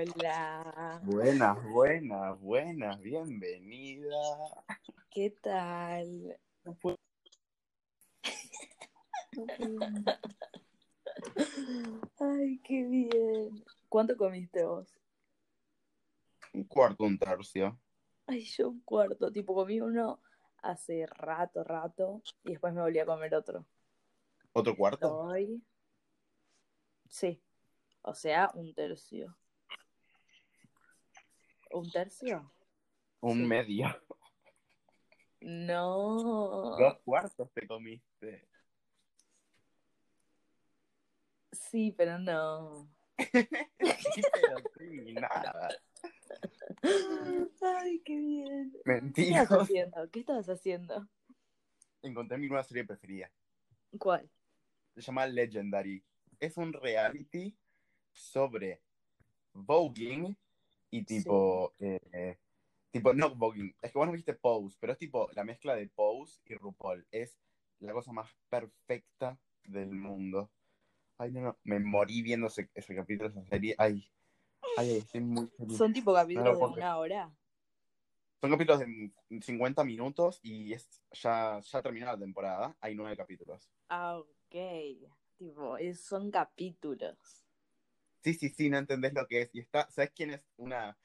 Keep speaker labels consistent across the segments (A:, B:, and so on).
A: Hola.
B: Buenas, buenas, buenas, bienvenida.
A: ¿Qué tal? Ay, qué bien. ¿Cuánto comiste vos?
B: Un cuarto, un tercio.
A: Ay, yo un cuarto. Tipo, comí uno hace rato, rato. Y después me volví a comer otro.
B: ¿Otro cuarto?
A: Hoy. Sí. O sea, un tercio. ¿Un tercio?
B: Un
A: Sí.
B: medio.
A: No.
B: Dos cuartos te comiste.
A: Sí, pero no.
B: Sí, pero sí, nada.
A: Ay, qué bien. ¿Qué
B: Mentira.
A: estabas haciendo? ¿Qué estabas haciendo?
B: Encontré mi nueva serie preferida.
A: ¿Cuál?
B: Se llama Legendary. Es un reality sobre voguing y tipo... eh, tipo, no voguing. Es que vos no viste Pose, pero es tipo la mezcla de Pose y RuPaul. Es la cosa más perfecta del mundo. Ay, no, no. Me morí viendo ese, ese capítulo de esa serie. Ay, ay, estoy muy feliz.
A: Son tipo capítulos
B: No
A: de una hora.
B: Son capítulos de 50 minutos y es, ya, ya terminó la temporada. Hay nueve capítulos.
A: Ah, ok. Tipo, es- son capítulos.
B: Sí, sí, sí, no entendés lo que es. Y está, ¿sabes quién es una?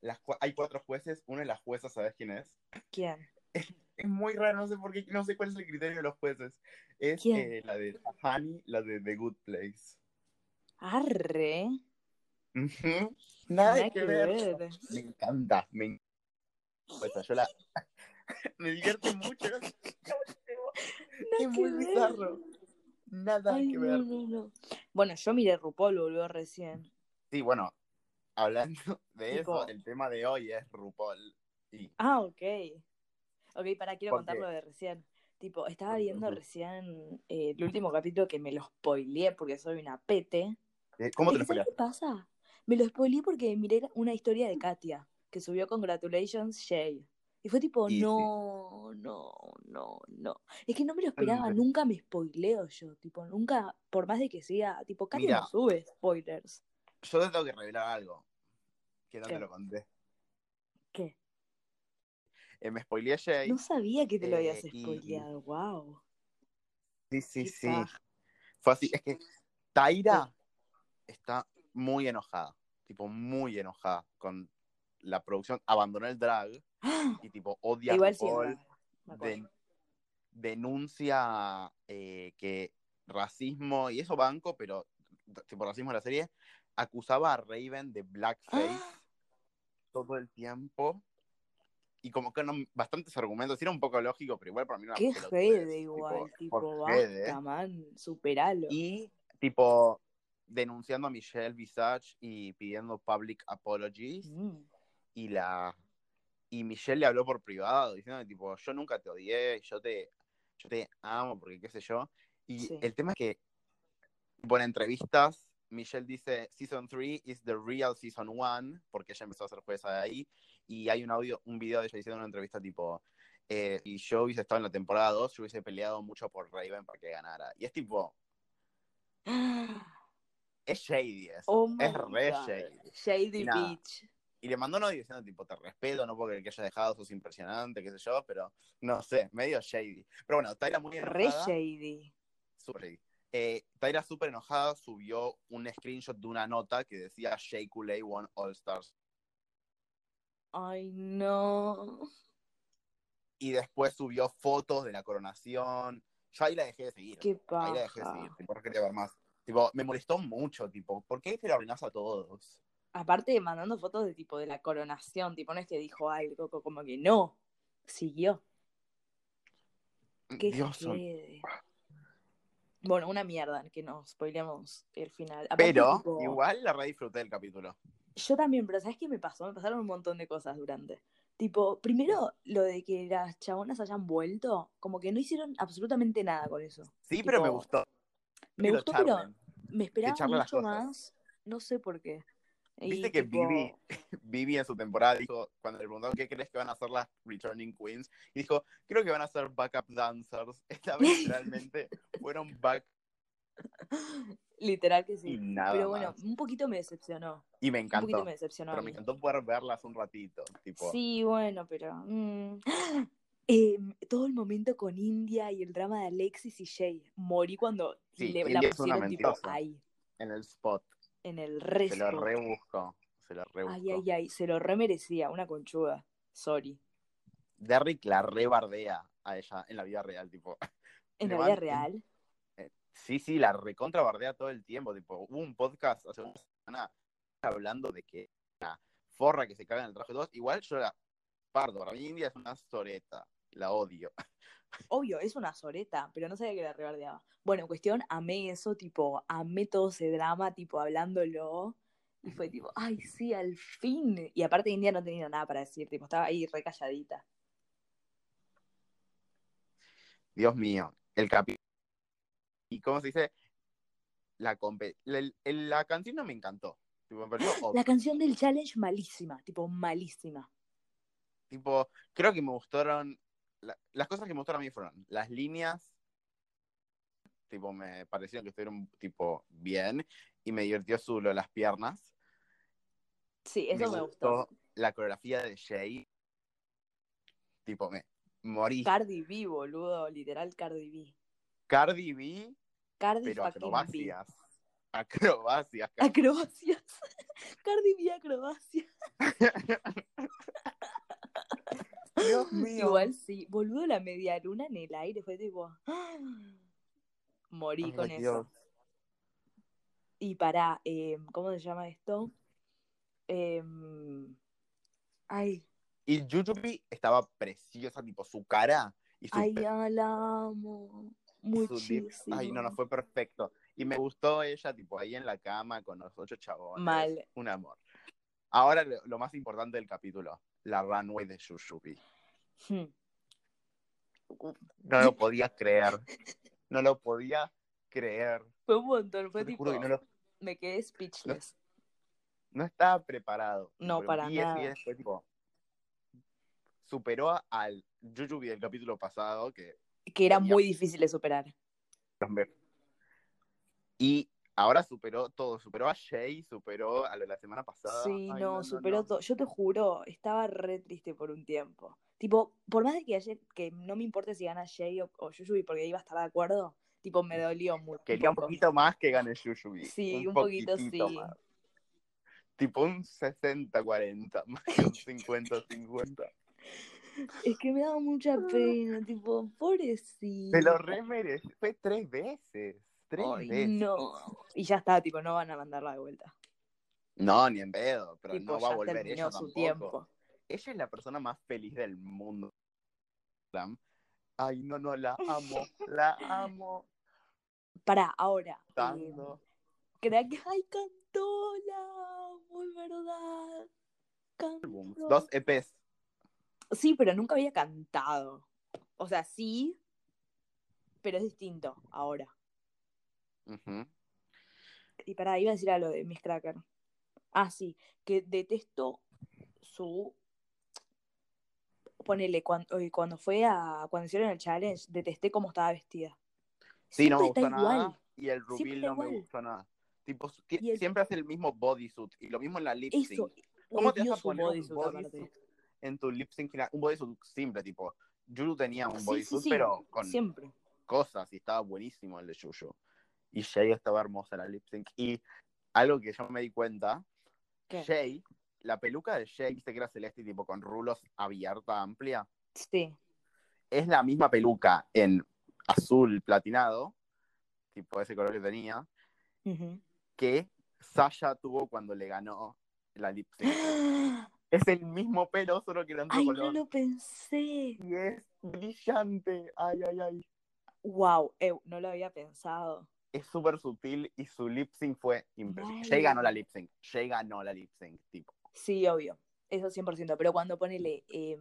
B: Las, hay cuatro jueces, una de las juezas, ¿sabes quién es?
A: ¿Quién?
B: Es muy raro, no sé por qué, no sé cuál es el criterio de los jueces. Es eh, la de Honey, la de The Good Place.
A: Arre.
B: Nada,
A: Nada
B: que
A: que
B: ver.
A: ver.
B: Me encanta, me encanta. Pues, yo la... me divierte mucho. Es muy
A: que ver.
B: bizarro. Nada
A: Ay,
B: que
A: no,
B: ver.
A: no, no. Bueno, yo miré RuPaul, volvió recién.
B: Sí, bueno, hablando de
A: Tipo-
B: eso, el tema de hoy es RuPaul. Y
A: Ah, ok. Ok, para quiero
B: ¿Por
A: contar lo de recién. Tipo, estaba viendo recién eh, el último capítulo que me lo spoileé porque soy una pete.
B: ¿cómo te lo
A: Es que, ¿sabes
B: spoileaste?
A: qué pasa? Me lo spoileé porque miré una historia de Katia, que subió Congratulations Shay. Y fue tipo,
B: Y sí.
A: no, no, no, no. Es que no me lo esperaba, nunca me spoileo yo. Tipo, nunca, por más de que sea, tipo,
B: Mira.
A: no sube spoilers.
B: Yo te tengo que revelar algo que no
A: ¿Qué?
B: te lo conté.
A: ¿Qué?
B: Eh, me spoileé a Jay.
A: No sabía que te lo habías
B: Eh, y-
A: spoileado, wow.
B: Sí, sí,
A: Qué
B: sí.
A: paja.
B: Fue así. Es que Taira está muy enojada. Tipo, muy enojada con la producción. Abandonó el drag y tipo odia a
A: Igual sí,
B: den- denuncia eh, que racismo, y eso banco, pero tipo racismo en la serie, acusaba a Raven de blackface
A: Ah.
B: todo el tiempo. Y como que no, bastantes argumentos, era un poco lógico, pero igual para mí no
A: Qué jede igual, tipo, basta, man, superalo.
B: Y tipo denunciando a Michelle Visage y pidiendo public apologies.
A: Mm.
B: Y la y Michelle le habló por privado diciendo tipo yo nunca te odié yo te yo te amo porque qué sé yo y
A: Sí.
B: el tema es que en entrevistas Michelle dice season 3 is the real season 1 porque ella empezó a ser jueza de ahí y hay un audio un video de ella diciendo en una entrevista tipo eh, si yo hubiese estado en la temporada 2 yo hubiese peleado mucho por Raven para que ganara y es tipo es shady eso
A: Oh
B: es re
A: God.
B: shady
A: Shady
B: Y.
A: Beach.
B: Y le mandó un audio diciendo, tipo, te respeto, no porque el que haya dejado sos impresionante, qué sé yo, pero no sé, medio shady. Pero bueno, Tyra muy
A: Re
B: enojada.
A: shady.
B: Súper shady. Eh, Tyra súper enojada subió un screenshot de una nota que decía Shea Coulee won All Stars.
A: Ay, no.
B: Y después subió fotos de la coronación. Yo ahí la dejé de seguir.
A: Qué
B: Ahí la dejé de
A: paja.
B: seguir, tipo, no quería ver más. Tipo, me molestó mucho, tipo, ¿por qué te lo arruinás a todos?
A: Aparte, mandando fotos de tipo de la coronación, tipo, no es que dijo algo, co- como que no. Siguió. Qué
B: Dios
A: jede. Bueno, una mierda que nos spoilemos el final. Aparte,
B: Pero
A: tipo,
B: igual la re disfruté del capítulo.
A: Yo también, pero ¿sabes qué me pasó? Me pasaron un montón de cosas durante. Tipo, primero, lo de que las chabonas hayan vuelto, como que no hicieron absolutamente nada con eso.
B: Sí, pero me gustó.
A: Me gustó, pero me esperaba mucho más. No sé por qué. Y,
B: Viste que
A: tipo,
B: Vivi, Vivi en su temporada dijo, cuando le preguntaron qué crees que van a hacer las Returning Queens, y dijo, creo que van a ser backup dancers. Esta vez literalmente fueron back
A: Literal que
B: Y
A: sí.
B: nada
A: Pero bueno,
B: más.
A: un poquito me decepcionó.
B: Y me
A: Un poquito
B: encantó.
A: me decepcionó.
B: Pero me encantó poder verlas un ratito. Tipo,
A: Sí, bueno, pero. mm. Em, todo el momento con India y el drama de Alexis y Jay. Morí cuando
B: Sí,
A: le, la
B: India
A: pusieron tipo ahí,
B: en el spot.
A: En el
B: Se
A: resto.
B: lo rebusco. Se lo rebusco.
A: Ay, ay, ay, se lo remerecía, una conchuda. Sorry.
B: Derrick la rebardea a ella en la vida real, tipo.
A: En la vida real.
B: Eh, Sí, sí, la recontra bardea todo el tiempo. Tipo, hubo un podcast hace una semana hablando de que una forra que se caga en el traje 2. Igual yo la pardo. Para mí India es una soreta. La odio.
A: Obvio, es una soreta, pero no sabía que la rebardeaba. Bueno, en cuestión, amé eso, tipo, amé todo ese drama, tipo, hablándolo. Y fue tipo, ay, sí, al fin. Y aparte India no tenía nada para decir, tipo, estaba ahí re calladita.
B: Dios mío. El capítulo. ¿Y cómo se dice? La, la, la canción no me encantó. Tipo, me pareció ok.
A: La canción del challenge, malísima, tipo, malísima.
B: Tipo, creo que me gustaron. La- las cosas que me gustaron a mí fueron las líneas. Tipo, me parecieron que estuvieron tipo bien. Y me divirtió su lo de las piernas.
A: Sí, eso me,
B: gustó
A: gustó.
B: la coreografía de Jay. Tipo, me morí.
A: Cardi B, boludo, literal Cardi B.
B: Cardi B,
A: Cardi
B: pero
A: fucking B.
B: acrobacias. Acrobacias. Cardi.
A: Acrobacias. Cardi B, acrobacias.
B: Dios mío.
A: Igual sí, boludo, la media luna en el aire fue tipo. ¡ah! Morí
B: Ay,
A: con
B: Dios.
A: eso. Y para, ¿cómo se llama esto? Em, ay,
B: Y Jujubee estaba preciosa, tipo, su cara y su
A: ay, ya la amo.
B: su
A: Muchísimo.
B: Ay, no, no, fue perfecto. Y me gustó ella, tipo, ahí en la cama con los ocho chabones.
A: Mal.
B: Un amor. Ahora lo, lo más importante del capítulo, la runway de Jujubee.
A: Hmm.
B: No lo podía creer. No lo podía creer.
A: Fue un montón, fue tipo.
B: que no, lo-
A: Me quedé speechless.
B: no estaba preparado.
A: No, para nada.
B: Y después, tipo, superó al Jujubee del capítulo pasado, que
A: Que era muy difícil de superar.
B: Y ahora superó todo, superó a Jay, superó a lo de la semana pasada.
A: Sí,
B: Ay,
A: no, superó
B: no.
A: todo. Yo te juro, estaba re triste por un tiempo. Tipo, por más de que ayer, que no me importe si gana Jay o, o Yuyubi porque iba a estar de acuerdo, tipo, me dolió mucho.
B: Quería un poquito más que gane Jujubee.
A: Sí, un poquito sí.
B: más. Tipo un 60-40, más que un 50-50.
A: Es que me daba mucha pena, tipo, pobrecito.
B: Se lo re merece. Fue tres veces. Tres
A: Ay,
B: veces.
A: no. Y ya está, tipo, no van a mandarla de vuelta.
B: No, ni en pedo, pero
A: tipo,
B: no va a volver ella
A: su
B: tampoco.
A: tiempo.
B: Ella es la persona más feliz del mundo. Ay, no, no, la amo. La amo
A: Pará, ahora.
B: tanto.
A: crack, ay, cantó, la amo, es verdad. Cantó.
B: dos EPs.
A: Sí, pero nunca había cantado. O sea, sí, pero es distinto ahora. Y para, iba a decir algo de Miss Cracker. Ah, sí, que detesto su. Ponele, cuando, cuando fue a. Cuando hicieron el challenge, detesté cómo estaba vestida.
B: Sí, no me
A: está
B: nada.
A: igual.
B: Y el
A: está
B: no me gustó nada. Tipo,
A: el-
B: siempre hace el mismo bodysuit. Y lo mismo en la lip sync.
A: Eso.
B: ¿Cómo te vas a poner un
A: bodysuit,
B: bodysuit
A: aparte.
B: en tu lip sync? Un bodysuit simple, tipo. Juju tenía un
A: Sí,
B: bodysuit,
A: sí, sí,
B: pero con
A: Siempre.
B: cosas. Y estaba buenísimo el de Juju. Y Jay estaba hermosa en la lip sync. Y algo que yo me di cuenta,
A: ¿Qué?
B: Jay, la peluca de Jay, viste que era celeste, tipo con rulos abierta, amplia.
A: Sí.
B: es la misma peluca en azul platinado, tipo ese color que tenía, que Sasha tuvo cuando le ganó la lip sync. Es el mismo pelo, solo que era otro
A: Ay,
B: color.
A: no lo pensé.
B: Y es brillante. Ay, ay, ay.
A: Wow, no lo había pensado.
B: Es súper sutil y su lip sync fue impresionante. Jay ganó la lip sync. Jay ganó la lip sync, tipo.
A: Sí, obvio. Eso 100%. Pero cuando ponele. Eh,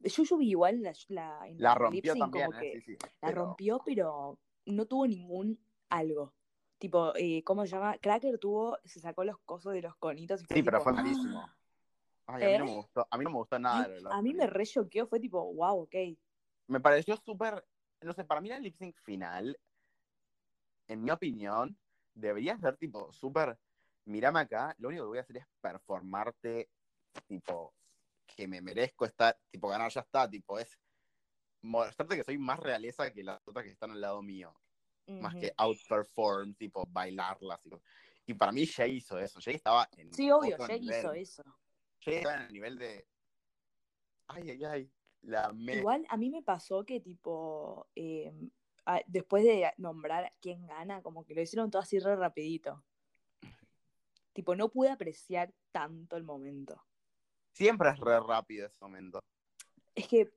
A: Yuyubi igual la, la,
B: La rompió también,
A: como
B: ¿eh?
A: que
B: Sí, sí.
A: La
B: Pero-
A: rompió, pero no tuvo ningún algo. Tipo, eh, ¿cómo se llama? Cracker tuvo, se sacó los cosos de los conitos y fue
B: Sí, pero
A: tipo,
B: fue malísimo. Ay, a mí no
A: ¿Eh?
B: me gustó. A mí no me gustó nada. Los
A: a mí me re choqueó, fue tipo, wow, ok.
B: me pareció súper, no sé, para mí la lip sync final en mi opinión, debería ser tipo súper, mirame acá, lo único que voy a hacer es performarte, tipo, que me merezco estar, tipo, ganar ya está, tipo, es mostrarte que soy más realeza que las otras que están al lado mío, más que outperform, tipo, bailarlas. Y, y para mí Jay hizo eso, Jay estaba en
A: Sí, obvio, Jay
B: nivel.
A: hizo eso.
B: Jay estaba en el nivel de, ay, ay, ay, la me...
A: Igual a mí me pasó que tipo, eh, a- después de nombrar quién gana, como que lo hicieron todo así re rapidito. Tipo, no pude apreciar tanto el momento.
B: Siempre es re rápido ese momento.
A: Es que,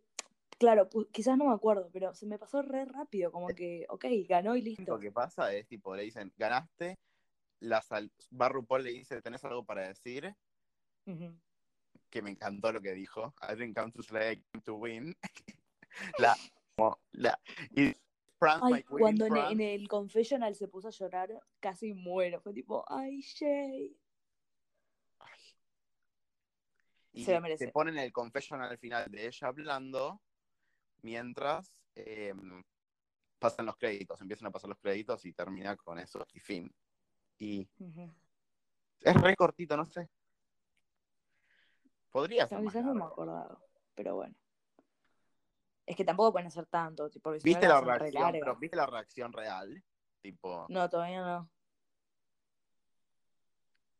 A: claro, quizás no me acuerdo, pero se me pasó re rápido, como que, ok, ganó y
B: Lo
A: listo.
B: que pasa es, tipo, le dicen, ganaste, la sal... va RuPaul le dice, ¿tenés algo para decir? Que me encantó lo que dijo. I didn't come to slay, I came to win. la, la, y France,
A: Ay, cuando en,
B: France.
A: en el confessional se puso a llorar, casi muero. Fue tipo, ay, Jay.
B: y
A: se lo merece.
B: te ponen el confessional al final de ella hablando, mientras eh, pasan los créditos, empiezan a pasar los créditos y termina con eso y fin. Y es re cortito, no sé. Podría ser
A: quizás no me acordaba, pero bueno. Es que tampoco pueden hacer tanto, tipo, porque si no
B: ¿Viste
A: la
B: reacción? Pero ¿viste la reacción real? Tipo,
A: No, todavía no.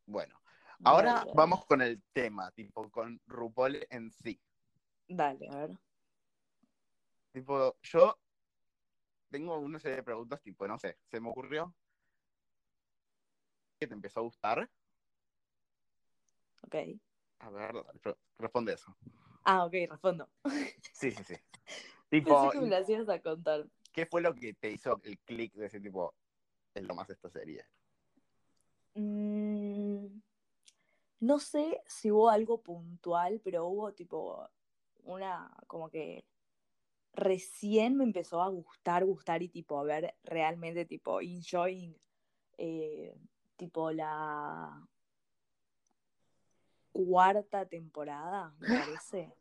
B: bueno. Ahora
A: Dale,
B: vamos con el tema, tipo, con RuPaul en sí.
A: Dale, a ver.
B: Tipo, yo tengo una serie de preguntas, tipo, no sé, se me ocurrió que te empezó a gustar.
A: Ok.
B: A ver, re- responde eso.
A: Ah, ok, respondo.
B: Sí, sí, sí. Tipo,
A: Pensé que me a contar.
B: ¿qué fue lo que te hizo el click de ese tipo? Es lo más esta serie.
A: Mm, no sé si hubo algo puntual, pero hubo tipo una, como que recién me empezó a gustar, gustar y tipo a ver realmente tipo enjoying eh, tipo la cuarta temporada, me parece.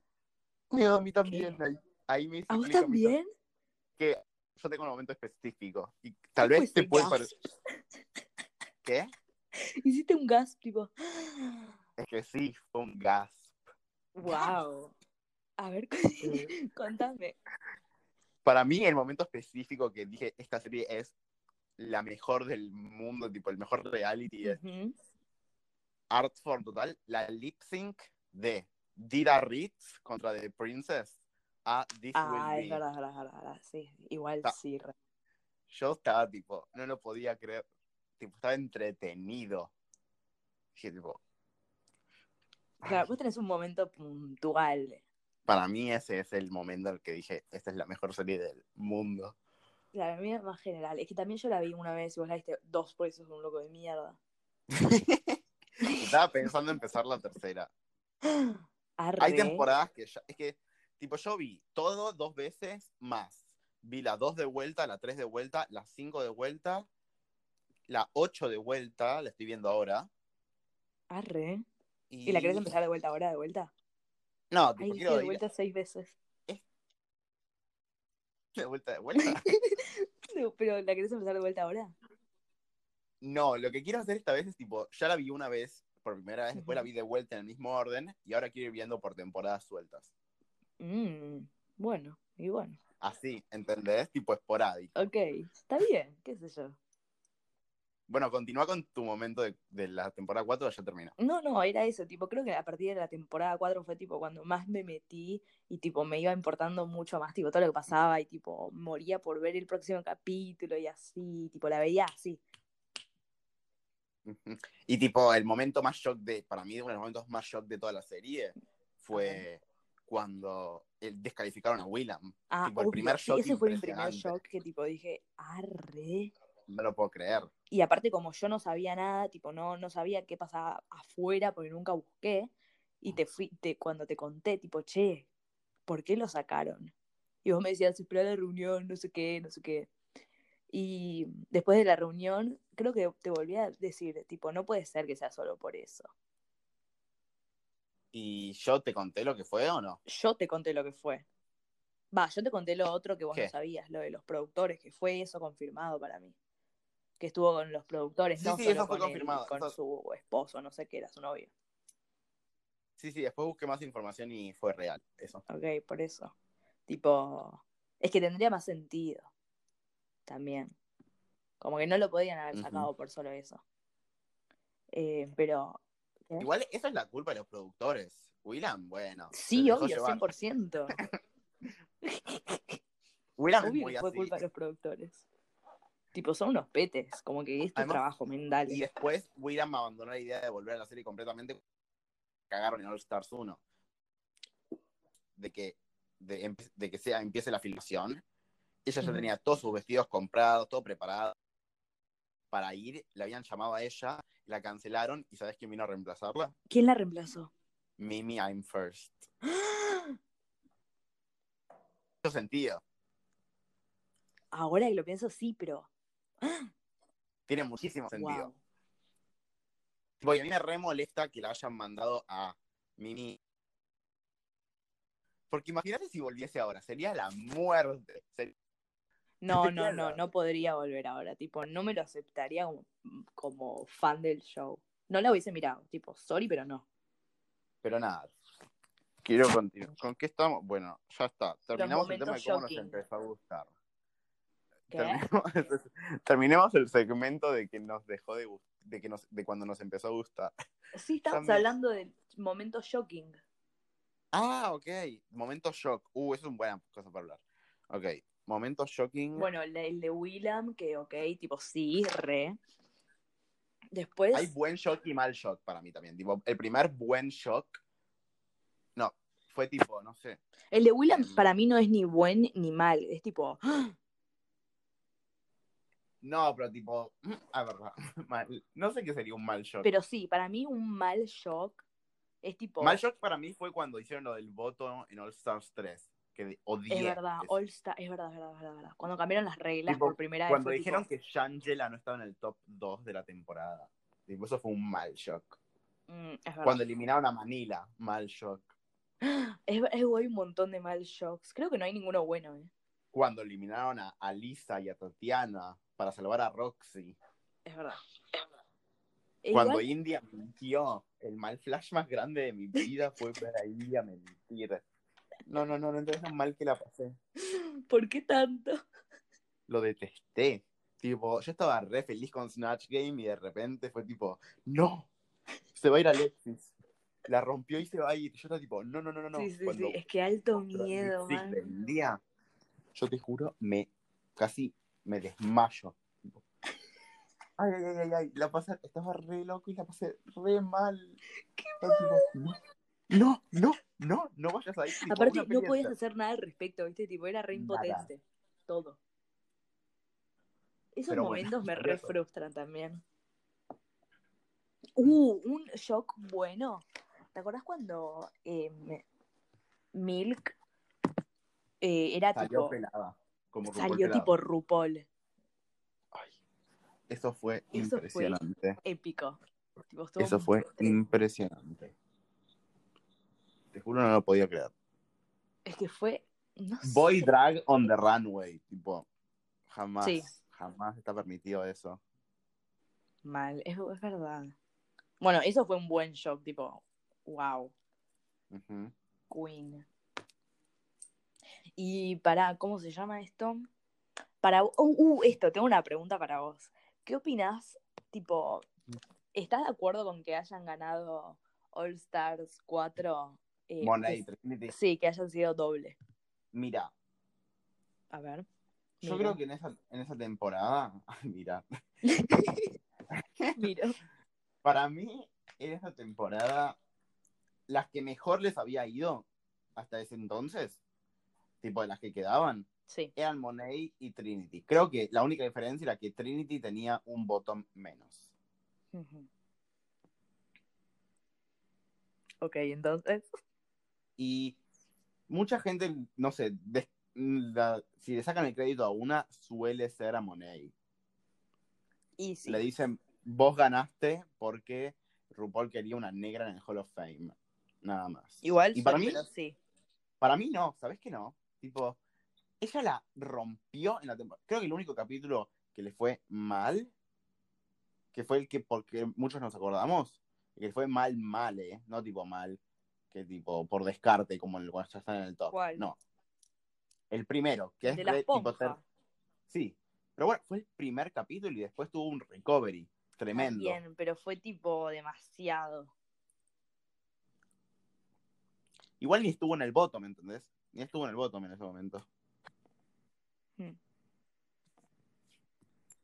B: a mí también. Ahí, ahí me
A: ¿A vos también?
B: Que yo tengo un momento específico. Y tal
A: ¿Cuál
B: vez te puede parecer. ¿Qué?
A: Hiciste un gas tipo,
B: Es que sí, fue un gas.
A: wow. A ver, contame.
B: Para mí, el momento específico que dije, esta serie es la mejor del mundo, tipo, el mejor reality es
A: Ujú.
B: Art Form Total, la lip sync de Dira Ritz contra The Princess a This
A: Ah,
B: Will
A: es
B: Be.
A: verdad, es verdad, verdad, sí, igual
B: Está-
A: sí. re-
B: Yo estaba tipo, no lo podía creer, tipo, estaba entretenido. Dije, tipo,
A: Claro,
B: ay,
A: vos tenés un momento puntual.
B: para mí ese es el momento en el que dije, esta es la mejor serie del mundo.
A: Claro, a mí es más general. Es que también yo la vi una vez y vos la viste dos, por eso es un loco de mierda.
B: Estaba pensando en empezar la tercera.
A: Arre.
B: Hay temporadas que ya, es que, tipo, yo vi todo dos veces más. Vi la dos de vuelta, la tres de vuelta, la cinco de vuelta, la ocho de vuelta, la estoy viendo ahora.
A: Arre.
B: ¿Y,
A: ¿Y la querés empezar de vuelta ahora, de vuelta?
B: No,
A: Ay,
B: tipo,
A: dije
B: quiero
A: de
B: ir
A: vuelta seis veces.
B: de vuelta de vuelta.
A: No, Pero ¿la querés empezar de vuelta ahora?
B: No, lo que quiero hacer esta vez es, tipo, ya la vi una vez por primera vez, después la vi de vuelta en el mismo orden y ahora quiero ir viendo por temporadas sueltas.
A: Mm, bueno, y bueno.
B: Así, ¿entendés? Tipo esporádico.
A: Ok, está bien, qué sé yo.
B: Bueno, continúa con tu momento de, de la temporada 4, ya termina.
A: No, no, era eso, tipo, creo que a partir de la temporada 4 fue tipo cuando más me metí y tipo me iba importando mucho más, tipo, todo lo que pasaba y tipo moría por ver el próximo capítulo y así, tipo, la veía así.
B: Y tipo, el momento más shock de, para mí, uno de los momentos más shock de toda la serie fue cuando el- descalificaron a Willam.
A: Ah,
B: Tipo, el primer shock
A: ese fue mi primer shock que tipo dije, arre.
B: No lo puedo creer.
A: Y aparte como yo no sabía nada, tipo, no, no sabía qué pasaba afuera porque nunca busqué, y te fui, te, cuando te conté, tipo, che, ¿por qué lo sacaron? Y vos me decías, espera la reunión, no sé qué, no sé qué. Y después de la reunión, creo que te volví a decir, tipo, no puede ser que sea solo por eso.
B: ¿Y yo te conté lo que fue o no?
A: Yo te conté lo que fue. Va, yo te conté lo otro que vos
B: ¿Qué?
A: no sabías, lo de los productores, que fue eso confirmado para mí. que estuvo con los productores,
B: Sí,
A: no
B: sí,
A: solo
B: eso fue
A: con, él,
B: confirmado,
A: con
B: eso-
A: su esposo, no sé qué era su novio.
B: Sí, sí, después busqué más información y fue real, eso.
A: Ok, por eso. Tipo, es que tendría más sentido también. Como que no lo podían haber sacado por solo eso. Eh, pero.
B: Igual eso es la culpa de los productores. William, bueno.
A: sí, obvio,
B: llevar.
A: 100%.
B: William es
A: Obvio
B: muy
A: que fue
B: así.
A: culpa de los productores. Tipo, son unos petes, como que es tu
B: Además-
A: trabajo, mental.
B: Y después William abandonó la idea de volver a la serie completamente. Cagaron en All Stars 1. De que, de que sea, empiece la filmación. Ella ya tenía todos sus vestidos comprados, todo preparado para ir. La habían llamado a ella, la cancelaron. ¿Y sabes quién vino a reemplazarla?
A: ¿Quién la reemplazó?
B: Mimi I'm First. Mucho sentido.
A: Ahora que lo pienso, sí, pero.
B: Tiene muchísimo sentido.
A: Wow.
B: Y a mí me re molesta que la hayan mandado a Mimi. Porque imagínate si volviese ahora, sería la muerte. Sería-
A: No, no, no, no podría volver ahora. Tipo, no me lo aceptaría como, como fan del show. No la hubiese mirado. Tipo, sorry, pero no.
B: Pero nada. Quiero continuar. ¿Con qué estamos? Bueno, ya está. Terminamos el tema de cómo nos empezó a gustar. Terminemos, terminemos el segmento de que nos dejó de de que nos, de cuando nos empezó a gustar.
A: Sí, estamos
B: También.
A: hablando de momentos shocking.
B: Ah, ok. Momento shock. Uh, eso es una buena cosa para hablar. Ok. Momento shocking.
A: Bueno, el de, el de Willam, que ok, tipo, sí, re. Después,
B: Hay buen shock y mal shock para mí también. Tipo, el primer buen shock. No, fue tipo, no sé.
A: el de Willam
B: em,
A: para mí no es ni buen ni mal. Es tipo,
B: No, pero tipo. A ver, mal. No sé qué sería un mal shock.
A: pero sí, para mí un mal shock es tipo.
B: Mal shock para mí fue cuando hicieron lo del voto en All Stars 3. Que de- odié.
A: Es verdad,
B: eso.
A: All Star, es verdad, es verdad, es verdad, es verdad. Cuando cambiaron las reglas
B: Tipo,
A: por primera
B: Cuando
A: vez. fue
B: dijeron
A: tipo,
B: que Shangela no estaba en el top 2 de la temporada. Tipo, eso fue un mal shock.
A: mm, es verdad.
B: Cuando eliminaron a Manila, mal shock.
A: Es, es hay un montón de mal shocks. Creo que no hay ninguno bueno, ¿eh?
B: Cuando eliminaron a, a Lisa y a Tatiana para salvar a Roxy.
A: Es verdad. E
B: Cuando
A: igual-
B: India mintió, el mal flash más grande de mi vida fue ver a India mentir. No, no, no, no entiendes lo mal que la pasé.
A: ¿Por qué tanto?
B: Lo detesté. Tipo, yo estaba re feliz con Snatch Game y de repente fue tipo, no, se va a ir Alexis. La rompió y se va a ir. Yo estaba tipo, no, no, no, no, no.
A: sí, sí,
B: Cuando
A: sí. Es que alto
B: el
A: miedo, man.
B: del día, yo te juro, me casi me desmayo. Tipo, Ay, ay, ay, ay, la pasé, estaba re loco y la pasé re mal. Tipo, no, no, no, no, no vayas ahí. Tipo,
A: Aparte, no podías hacer nada al respecto, ¿viste? Tipo, era re impotente. Todo. Esos
B: Pero bueno,
A: momentos me re
B: eso.
A: frustran también. Uh, un shock bueno. ¿Te acordás cuando eh, Milk eh, era
B: Salió
A: tipo.
B: pelada. Como
A: Salió tipo RuPaul.
B: Ay, eso fue
A: Eso fue
B: impresionante.
A: Épico. Tipo, estuvo
B: Eso fue impresionante. Te juro, no lo podía creer.
A: Es que fue. No sé.
B: Boy drag on the runway. Tipo, jamás,
A: Sí.
B: jamás está permitido eso.
A: Mal, es, es verdad. Bueno, eso fue un buen shock, tipo, wow. Queen. Y para, ¿cómo se llama esto? Para, uh, uh, esto, tengo una pregunta para vos. ¿Qué opinás? Tipo, ¿estás de acuerdo con que hayan ganado All Stars 4? Eh,
B: Monet,
A: que-
B: Trinity.
A: sí, que hayan sido doble.
B: Mira,
A: A ver.
B: yo
A: Mira.
B: creo que en esa, en esa temporada, ay, mira,
A: Miro.
B: para mí, en esa temporada, las que mejor les había ido hasta ese entonces, tipo de las que quedaban,
A: Sí.
B: eran Monet y Trinity. Creo que la única diferencia era que Trinity tenía un botón menos.
A: Ujú. Ok, entonces.
B: Y mucha gente, no sé, la- si le sacan el crédito a una, suele ser a Monet.
A: Y sí.
B: Le dicen, vos ganaste porque RuPaul quería una negra en el Hall of Fame. Nada más.
A: Igual,
B: Y para mí,
A: sí.
B: para mí no, ¿sabes qué no? Tipo, ella la rompió en la temporada. Creo que el único capítulo que le fue mal que fue el que, porque muchos nos acordamos, que fue mal, mal, ¿eh? No tipo mal, que tipo por descarte, como el cuando ya están en el top.
A: ¿Cuál?
B: No. El primero, que es
A: de
B: re- tipo ter- Sí. Pero bueno, fue el primer capítulo y después tuvo un recovery tremendo.
A: Bien, pero fue tipo demasiado.
B: Igual ni estuvo en el bottom, ¿entendés? Ni estuvo en el bottom en ese momento.
A: Hmm.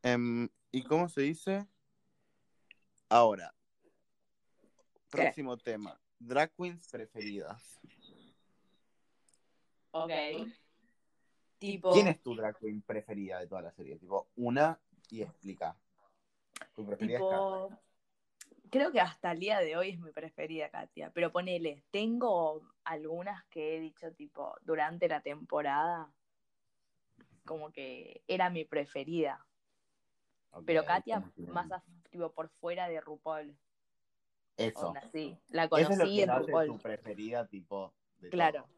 B: Em, ¿Y cómo se dice? Ahora,
A: ¿Qué?
B: próximo tema. Drag queens preferidas.
A: Ok. Tipo.
B: ¿Quién es tu drag queen preferida de toda la serie? Tipo, una y explica. Tu preferida es.
A: Tipo, creo que hasta el día de hoy es mi preferida, Katia. Pero ponele, tengo algunas que he dicho, tipo, durante la temporada, como que era mi preferida. Pero Katia, más af- tipo, por fuera de RuPaul.
B: Eso.
A: Onda, sí. La
B: Eso es lo
A: conocí
B: que
A: en
B: hace
A: RuPaul.
B: tu preferida, tipo. de
A: Claro,
B: todo.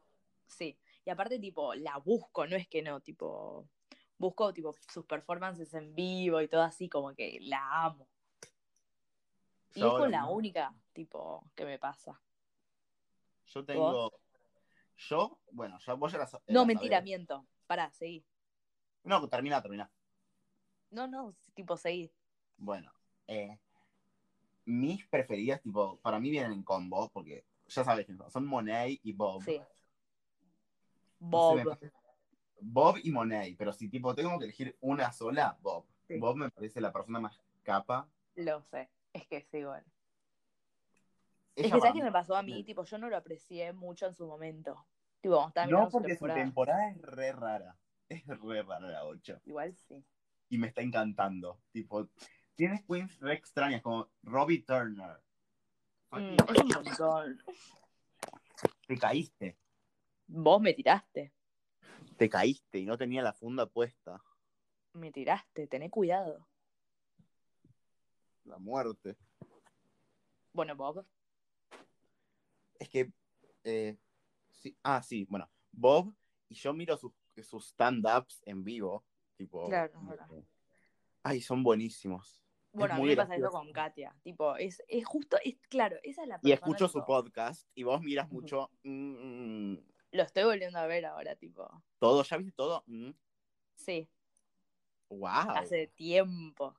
A: sí. Y aparte, tipo, la busco, no es que no, tipo, busco, tipo, sus performances en vivo y todo así, como que la amo. Y
B: Yo
A: es con la
B: mismo.
A: única, tipo, que me pasa.
B: Yo tengo. Yo, bueno, ya vos ya la sa-
A: No,
B: la
A: mentira,
B: sabés.
A: miento. Pará, seguí.
B: No, termina, termina.
A: No, no, tipo, seguí.
B: Bueno, eh, mis preferidas, tipo, para mí vienen en combo, porque ya sabes quiénes son. Son Monet y Bob.
A: Sí.
B: No
A: Bob.
B: sé, me- Bob y Monet, pero si tipo tengo que elegir una sola, Bob.
A: Sí.
B: Bob me parece la persona más capa.
A: Lo sé. Es que sí, bueno.
B: Ella
A: Es que, ¿sabes qué me pasó a mí? Tipo, yo no lo aprecié mucho en su momento. Tipo, estaba
B: No, porque su
A: temporada.
B: temporada es re rara. Es re rara la 8.
A: Igual sí.
B: Y me está encantando. Tipo, tienes queens re extrañas, como Robbie Turner.
A: Mm, es un montón.
B: Te caíste.
A: Vos me tiraste.
B: Te caíste y no tenía la funda puesta.
A: Me tiraste. Tené cuidado.
B: La muerte.
A: Bueno, Bob.
B: Es que. eh, sí, ah, sí, bueno. Bob y yo miro sus, sus stand-ups en vivo. Tipo.
A: Claro, verdad.
B: Ay, son buenísimos.
A: Bueno, a mí me pasa eso con Katia. Tipo, es, es justo, es claro, esa es la
B: Y
A: persona,
B: escucho su podcast y vos miras mucho. mm, mm,
A: Lo estoy volviendo a ver ahora, tipo.
B: todo, ¿ya viste todo? Mm,
A: Sí,
B: wow.
A: hace tiempo.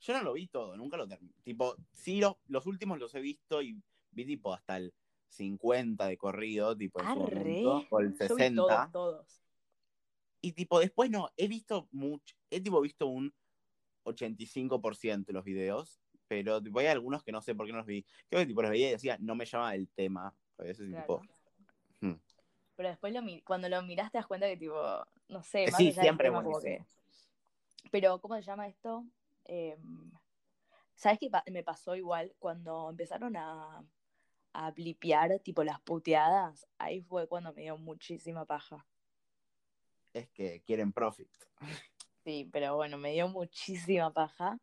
B: Yo no lo vi todo, nunca lo terminé. Tipo, sí, los, los últimos los he visto y vi tipo hasta el 50 de corrido, tipo en su momento, o el
A: Yo vi
B: 60.
A: todos, todos.
B: Y tipo, después no, he visto mucho, he tipo visto un 85% de los videos, pero tipo, hay algunos que no sé por qué no los vi. Creo que tipo los veía y decía, no me llama el tema. A veces,
A: Claro.
B: tipo, hmm.
A: Pero después lo cuando lo miraste te das cuenta que tipo, no sé,
B: Eh,
A: más
B: sí, siempre
A: tema, como que. Pero, ¿cómo se llama esto? Eh, ¿Sabes qué pa- me pasó igual? Cuando empezaron a, a blipear, tipo, las puteadas, ahí fue cuando me dio muchísima paja.
B: es que quieren profit.
A: Sí, pero bueno, me dio muchísima paja.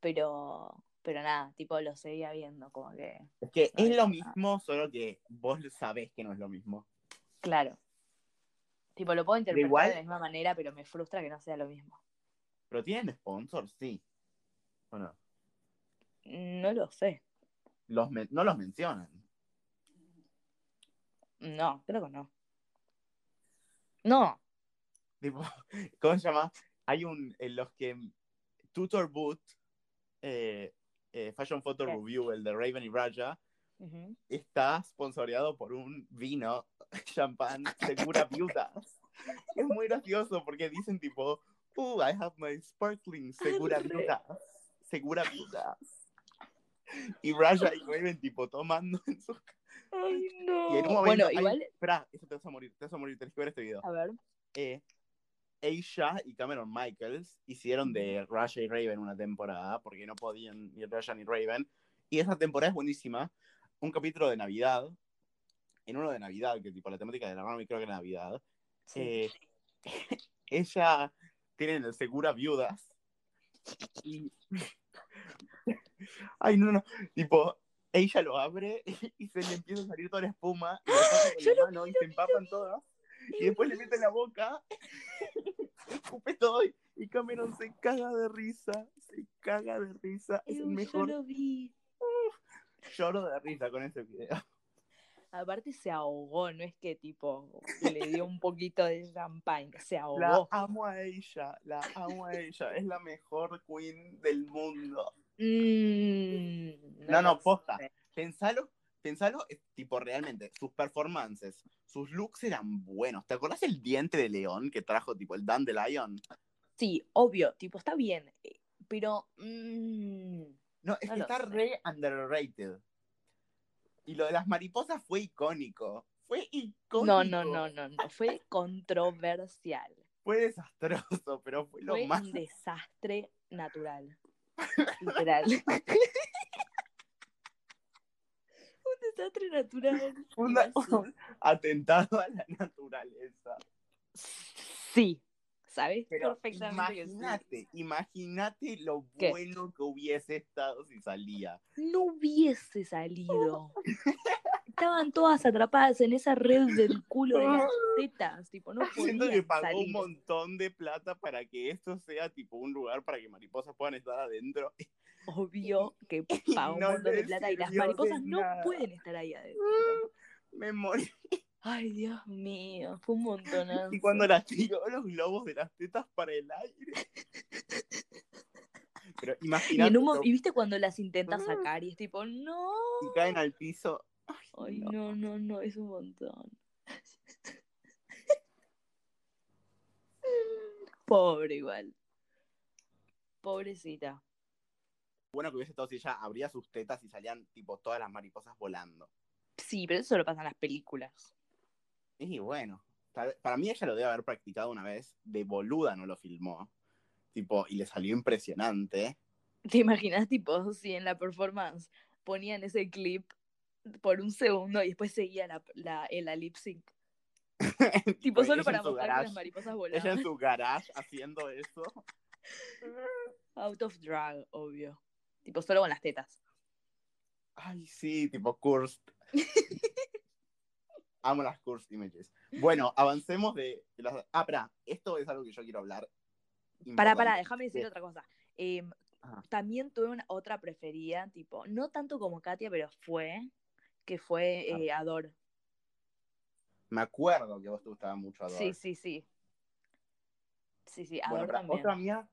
A: Pero, pero nada, tipo, lo seguía viendo, como que,
B: Es que
A: No,
B: es lo
A: nada.
B: mismo, solo que vos sabés que no es lo mismo.
A: claro. Tipo, lo puedo interpretar
B: igual-
A: de la misma manera, pero me frustra que no sea lo mismo.
B: Pero tienen sponsors, sí. Bueno,
A: No lo sé.
B: los no los mencionan.
A: No, creo que no. No.
B: Tipo, ¿cómo se llama? Hay un, en los que Tutor Boot, eh, eh, Fashion Photo. Review, el de Raven y Raja,
A: Ujú.
B: está sponsoreado por un vino, champán, Segura Viudas. Es muy gracioso porque dicen tipo, oh, I have my sparkling Segura
A: Arre.
B: Viudas. Segura Viudas. Y Raja y Raven tipo tomando en su...
A: Ay,
B: Y
A: no.
B: en un momento,
A: bueno,
B: hay-
A: igual,
B: Esperá, eso te vas a morir, te vas a morir, tenés que ver este video.
A: a ver.
B: eh, Aisha y Cameron Michaels hicieron de Raja y Raven una temporada, porque no podían ni Raja ni Raven. Y esa temporada es buenísima. Un capítulo de Navidad, en uno de Navidad, que tipo la temática de la Rami creo que era Navidad.
A: Sí.
B: eh, ella tiene el Segura Viudas. Y. Ay, no, no. Tipo, ella lo abre y se le empieza a salir toda la espuma. Y pasa con la mano y se empapan todas. Y después le mete la boca, escupe todo y, y Cameron se caga de risa, se caga de risa. Es el mejor.
A: Yo lo vi.
B: Lloro de risa con ese video.
A: Aparte se ahogó, no es que tipo le dio un poquito de champagne, se
B: La
A: ahogó.
B: amo a ella, la amo a ella. Es la mejor queen del mundo.
A: Mm,
B: No, no,
A: lo
B: posta. Pensalo, pensalo, eh, tipo, realmente, sus performances, sus looks eran buenos. ¿Te acordás el diente de león que trajo, tipo, el Dandelion?
A: Sí, obvio, tipo, está bien, eh, pero... mm,
B: No, es
A: No
B: que está
A: sé.
B: re underrated. Y lo de las mariposas fue icónico. Fue icónico.
A: no, no, no, no, no, fue controversial.
B: Fue desastroso, pero fue lo
A: Fue
B: más.
A: un desastre natural. Literal. desastre natural.
B: una- un atentado a la naturaleza.
A: Sí, ¿sabes?
B: Pero
A: Perfectamente
B: imagínate, imagínate lo
A: ¿Qué?
B: bueno que hubiese estado si salía.
A: No hubiese salido. Estaban todas atrapadas en esa red del culo de las tetas, tipo, no
B: Siento que pagó
A: salir.
B: un montón de plata para que esto sea tipo un lugar para que mariposas puedan estar adentro.
A: Obvio que pagó
B: no
A: un montón de plata y las mariposas no pueden estar ahí adentro.
B: Me morí.
A: Ay, Dios mío, fue un montonazo.
B: Y cuando las tiró los globos de las tetas para el aire. Pero
A: Y,
B: imagínate
A: en un y viste cuando las intenta sacar y es tipo, no.
B: y caen al piso.
A: Ay,
B: no.
A: no, no, no, es un montón. Pobre igual. Pobrecita.
B: Bueno que hubiese estado si ella abría sus tetas y salían tipo todas las mariposas volando.
A: Sí, pero eso solo pasa en las películas.
B: Y bueno, para mí ella lo debe haber practicado una vez. De boluda no lo filmó. Tipo, y le salió impresionante.
A: ¿Te imaginas, tipo, si en la performance ponían ese clip por un segundo y después seguía la, la, el lip sync? Tipo, solo
B: ella
A: para mostrar que las mariposas
B: Ella
A: volaban.
B: en su garage haciendo eso.
A: Out of drag, obvio. Tipo, solo con las tetas.
B: Ay, sí, tipo cursed. Amo las cursed images. Bueno, avancemos de las... Ah, espera, esto es algo que yo quiero hablar.
A: Para, para, déjame decir otra cosa. Em, también tuve una otra preferida, tipo, no tanto como Katia, pero fue, que fue
B: Ah.
A: eh, Ador.
B: Me acuerdo que a vos te gustaba mucho Adore.
A: Sí, sí, sí. Sí, sí, Ador
B: Bueno,
A: también.
B: otra mía,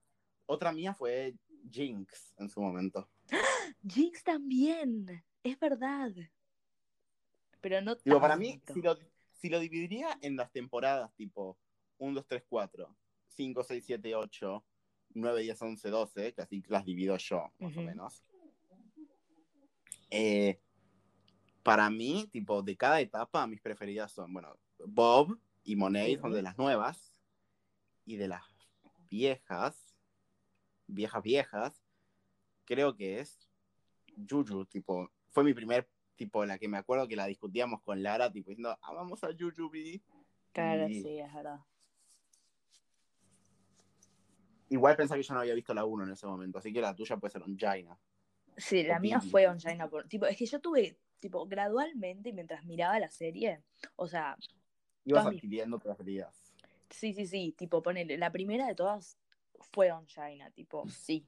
B: otra mía fue Jinx en su momento.
A: Jinx también, es verdad. Pero no
B: Digo, para mí, si lo, si lo dividiría en las temporadas tipo 1, 2, 3, 4, 5, 6, 7, 8, 9, 10, 11, 12, que así las divido yo, más o
A: Ujú.
B: menos. Eh, para mí, tipo, de cada etapa, mis preferidas son, bueno, Bob y Monet son de las nuevas, y de las viejas, viejas, viejas, creo que es Juju, tipo, fue mi primer, tipo, la que me acuerdo que la discutíamos con Lara, tipo, diciendo, amamos a Juju B.
A: Claro,
B: y-
A: sí, es verdad.
B: Igual pensé que yo no había visto la 1 en ese momento, así que la tuya puede ser un Jaina.
A: Sí, la mía fue Ongina por tipo, es que yo tuve, tipo, gradualmente mientras miraba la serie, o sea,
B: Ibas
A: Todas mis-
B: adquiriendo preferidas.
A: sí, sí, sí, tipo, ponele, la primera de todas fue Ongina, tipo, sí.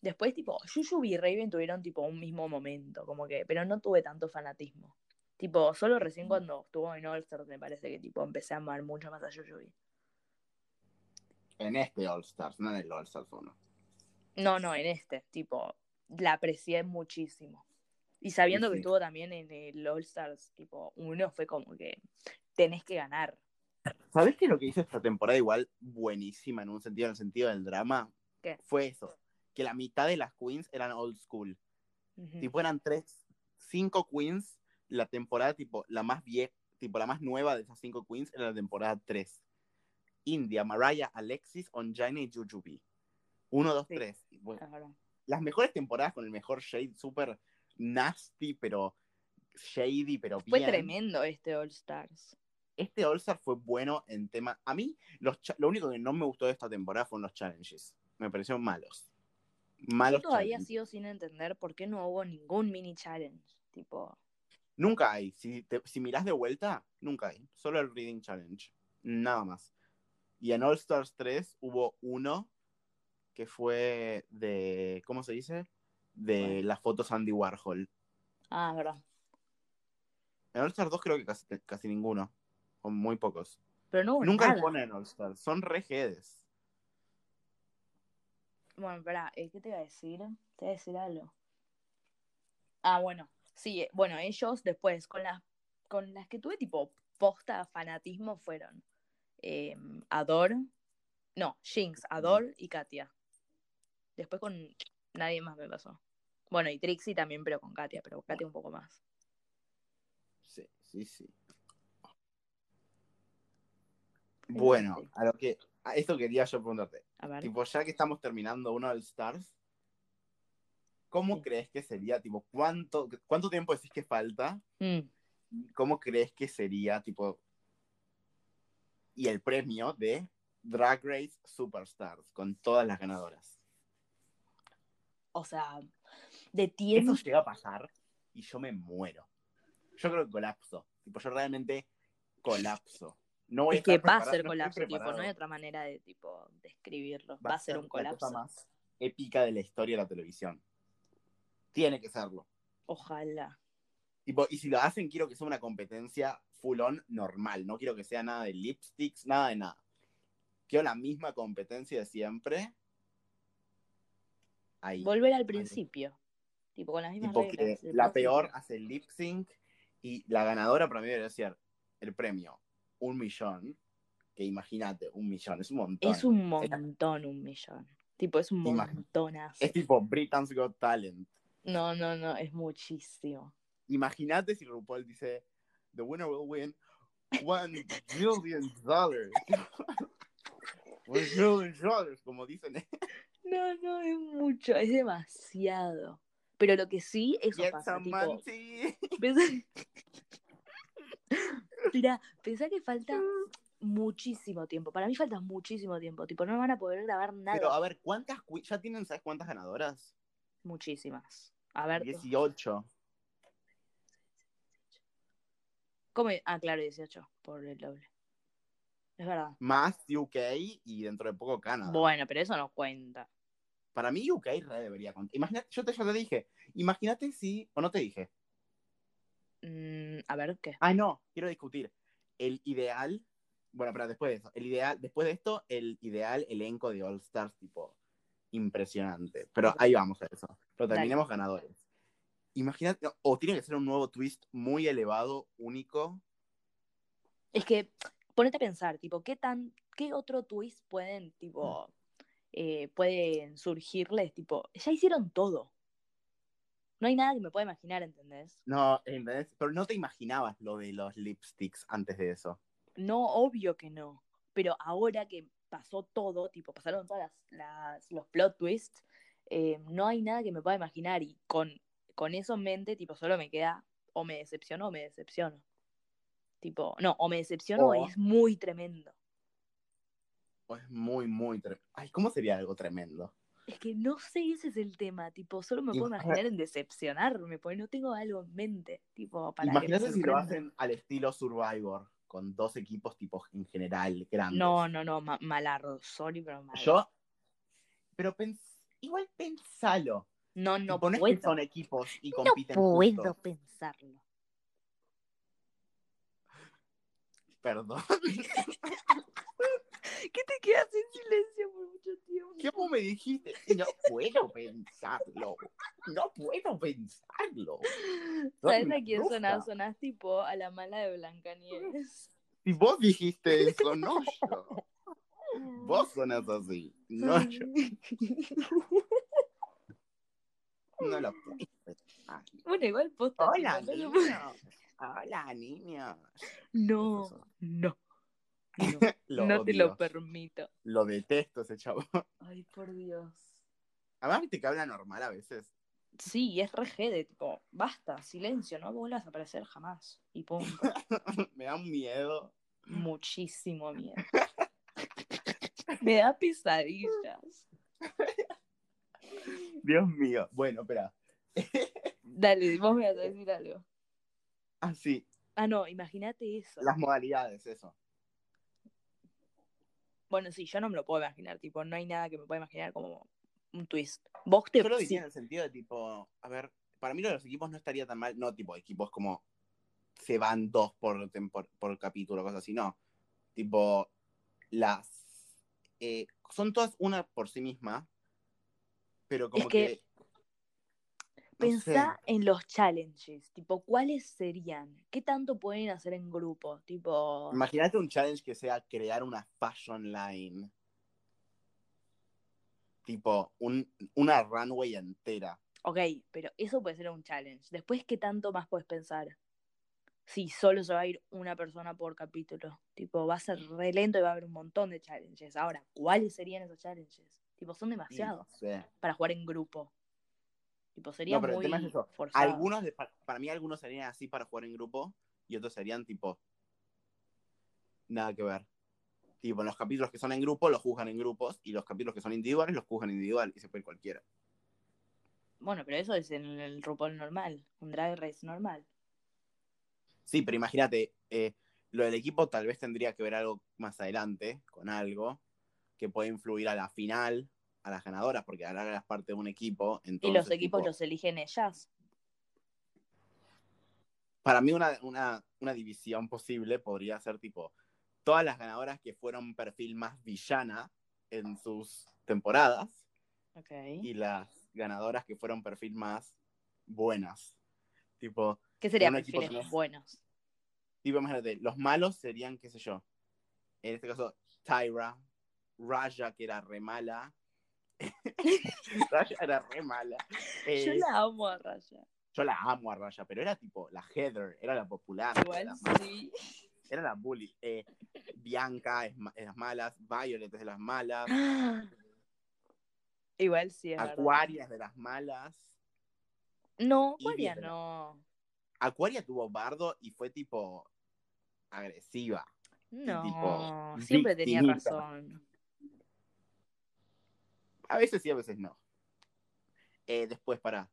A: Después, tipo, Yuyubi y Raven tuvieron, tipo, un mismo momento, como que, pero no tuve tanto fanatismo. Tipo, solo recién cuando estuvo en All Stars me parece que, tipo, empecé a amar mucho más a Yuyubi.
B: En este All Stars, no en el All Stars 1.
A: No, no, en este, tipo, la aprecié muchísimo. Y sabiendo
B: Sí,
A: que estuvo también en el All Stars, tipo, uno fue como que tenés que ganar.
B: ¿Sabés qué lo que hizo esta temporada igual buenísima en un sentido, en el sentido del drama?
A: ¿Qué?
B: Fue eso, que la mitad de las queens eran old school. Tipo, eran tres, cinco queens, la temporada, tipo, la más vieja, tipo, la más nueva de esas cinco queens era la temporada 3. India, Mariah, Alexis, Onjaina y Jujubee. Uno, dos,
A: Sí.
B: tres. Bueno, las mejores temporadas con el mejor shade, súper nasty, pero shady, pero
A: Fue
B: bien.
A: tremendo este All Stars.
B: Este All Star fue bueno en tema. A mí, los lo único que no me gustó de esta temporada fueron los challenges. Me parecieron malos. Malos
A: Yo todavía
B: challenges.
A: sigo sin entender por qué no hubo ningún mini challenge. Tipo,
B: Nunca hay. Si, te- si mirás de vuelta, nunca hay. Solo el Reading Challenge. Nada más. Y en All Stars 3 hubo uno que fue de, ¿cómo se dice? De
A: Bueno.
B: las fotos Andy Warhol.
A: Ah, es verdad.
B: En All Stars 2 creo que casi, casi ninguno, o muy pocos.
A: Pero no
B: Nunca
A: nada.
B: los ponen en All Stars, son re jedes.
A: Bueno, espera, eh, ¿qué te iba a decir? Te iba a decir algo. Ah, bueno. Sí, eh, bueno, ellos después, con las, con las que tuve tipo posta fanatismo fueron eh, Ador, no, Jinx, Ador y Katia. Después con nadie más me pasó. Bueno, y Trixie también, pero con Katia, pero Katia un poco más.
B: Sí, sí, sí. Bueno, a lo que, a esto quería yo preguntarte.
A: A ver.
B: Tipo, ya que estamos terminando uno All Stars, ¿cómo
A: Sí.
B: crees que sería? Tipo, ¿cuánto, ¿cuánto tiempo decís que falta?
A: Mm,
B: ¿Cómo crees que sería, tipo, y el premio de Drag Race Superstars con todas las ganadoras?
A: O sea, de
B: Eso
A: tiempo.
B: llega a pasar y yo me muero. Yo creo que colapso. Tipo, yo realmente colapso. No voy
A: Es
B: a
A: que va a ser
B: no
A: colapso, tipo, no hay otra manera de tipo describirlo. Va, a ser un
B: la
A: colapso.
B: cosa más épica de la historia de la televisión. Tiene que serlo.
A: Ojalá.
B: Tipo, y si lo hacen, quiero que sea una competencia full on normal. No quiero que sea nada de lipsticks, nada de nada. Quiero la misma competencia de siempre. Ahí.
A: Volver al principio. Tipo, con las mismas
B: Tipo
A: reglas.
B: la
A: principio.
B: peor hace el lip sync y la ganadora para mí debería ser el premio un millón. Que imagínate, un millón, es un montón.
A: Es un montón, un millón. Tipo, es un montonazo.
B: Es tipo Britain's Got Talent.
A: No, no, no, es muchísimo.
B: Imagínate si RuPaul dice: The winner will win one billion dollars. one billion dollars, como dicen.
A: No, no, es mucho, es demasiado. Pero lo que sí, eso
B: Get
A: pasa, tipo, pensá- Mirá, pensá que falta muchísimo tiempo. Para mí falta muchísimo tiempo. Tipo, no van a poder grabar nada.
B: Pero a ver, ¿cuántas ya tienen, sabes cuántas ganadoras?
A: Muchísimas. A ver,
B: 18.
A: ¿cómo? Ah, claro, 18, por el doble. Es verdad.
B: Más UK y dentro de poco Canadá.
A: Bueno, pero eso no cuenta.
B: Para mí UK re debería contar. Imagínate, yo te, yo te dije, imagínate si, o no te dije.
A: Mm, a ver, ¿qué?
B: Ah, no, quiero discutir. El ideal, bueno, pero después de eso, el ideal, después de esto, el ideal elenco de All Stars, tipo, impresionante. Pero ahí vamos a eso. Pero
A: Dale.
B: terminemos ganadores. Imagínate, o tiene que ser un nuevo twist muy elevado, único.
A: Es que, ponete a pensar, tipo, ¿qué tan, qué otro twist pueden, tipo, eh, pueden surgirles? Tipo, ya hicieron todo. No hay nada que me pueda imaginar, ¿entendés?
B: No, ¿entendés? Pero no te imaginabas lo de los lipsticks antes de eso.
A: No, obvio que no. Pero ahora que pasó todo, tipo, pasaron todas las, las- los plot twists, eh, no hay nada que me pueda imaginar. Y con, con eso en mente, tipo, solo me queda o me decepciono o me decepciono. Tipo, no, o me decepciono o
B: O-
A: es muy tremendo.
B: O es muy, muy tremendo. Ay, ¿cómo sería algo tremendo?
A: Es que no sé, ese es el tema, tipo, solo me puedo imaginar en decepcionarme, porque no tengo algo en mente, tipo, para que
B: Imagínate si lo hacen al estilo Survivor, con dos equipos tipo en general grandes.
A: No, no, no, ma- malardo, sorry, pero malardo.
B: Yo, pero pens- igual pensalo.
A: no, no
B: Tipo, no es
A: puedo.
B: que son equipos y
A: No
B: compiten
A: puedo
B: juntos.
A: pensarlo.
B: Perdón.
A: ¿Qué te quedas en silencio por mucho tiempo?
B: ¿Cómo me dijiste? No puedo pensarlo. No puedo pensarlo.
A: ¿Sabes a quién sonás? Sonás tipo a la mala de Blancanieves.
B: Si vos dijiste eso, no yo. Vos sonás así, no yo. No lo puedo pensar.
A: Bueno, igual posta.
B: Hola,
A: no.
B: Hola, niños.
A: No, no. No,
B: Lo
A: no te lo permito.
B: Lo detesto ese chavo.
A: Ay, por Dios.
B: Además, viste que habla normal a veces.
A: Sí, es re de tipo, basta, silencio, no vuelvas a aparecer jamás. Y punto.
B: Me da un miedo.
A: Muchísimo miedo. Me da pesadillas.
B: Dios mío. Bueno, espera.
A: Dale, vos me vas a decir algo.
B: Así,
A: Ah, no, imagínate eso.
B: las modalidades, eso.
A: Bueno, sí, yo no me lo puedo imaginar, tipo, no hay nada que me pueda imaginar como un twist. Vos te
B: Yo lo
A: sí,
B: diría en el sentido de tipo, a ver, para mí lo de los equipos no estaría tan mal, no tipo equipos como se van dos por, tempor- por capítulo, cosas así, no. Tipo, las... eh, son todas una por sí misma, pero como
A: que-
B: que...
A: Pensá
B: sé.
A: en los challenges, tipo, ¿cuáles serían? ¿Qué tanto pueden hacer en grupo? Tipo,
B: Imagínate un challenge que sea crear una fashion line. Tipo, un, una runway entera.
A: ok, pero eso puede ser un challenge. Después, ¿qué tanto más puedes pensar? Si solo se va a ir una persona por capítulo. Tipo, va a ser re lento y va a haber un montón de challenges. Ahora, ¿cuáles serían esos challenges? Tipo, son demasiados
B: no sé.
A: para jugar en grupo. Tipo, sería
B: No, pero el
A: muy
B: tema es eso.
A: forzado.
B: Algunos, de- pa- para mí, algunos serían así para jugar en grupo y otros serían tipo. Nada que ver. Tipo, los capítulos que son en grupo los juzgan en grupos y los capítulos que son individuales los juzgan individual y se puede ir cualquiera.
A: Bueno, pero eso es en el RuPaul normal, un drag race normal.
B: Sí, pero imagínate, eh, lo del equipo tal vez tendría que ver algo más adelante, con algo que puede influir a la final, a las ganadoras, porque ahora eras parte de un equipo.
A: Y los equipos
B: tipo,
A: los eligen ellas.
B: Para mí una, una, una división posible podría ser tipo todas las ganadoras que fueron perfil más villana en sus temporadas y las ganadoras que fueron perfil más buenas. Tipo,
A: ¿Qué serían perfiles
B: tenés-
A: buenos?
B: tipo, imagínate, los malos serían, qué sé yo, en este caso, Tyra, Raja, que era re mala. Raya era re mala. Eh,
A: Yo la amo a Raya.
B: yo la amo a Raya, pero era tipo la Heather, era la popular. era
A: Igual
B: la
A: sí.
B: Era la bully. Eh, Bianca es, ma- es las malas, Violet es de las malas,
A: Igual sí es.
B: Aquaria es de las malas.
A: No,
B: bien.
A: no.
B: Aquaria tuvo bardo y fue tipo agresiva.
A: No,
B: tipo,
A: siempre tenía razón.
B: A veces sí, a veces no. Eh, después, para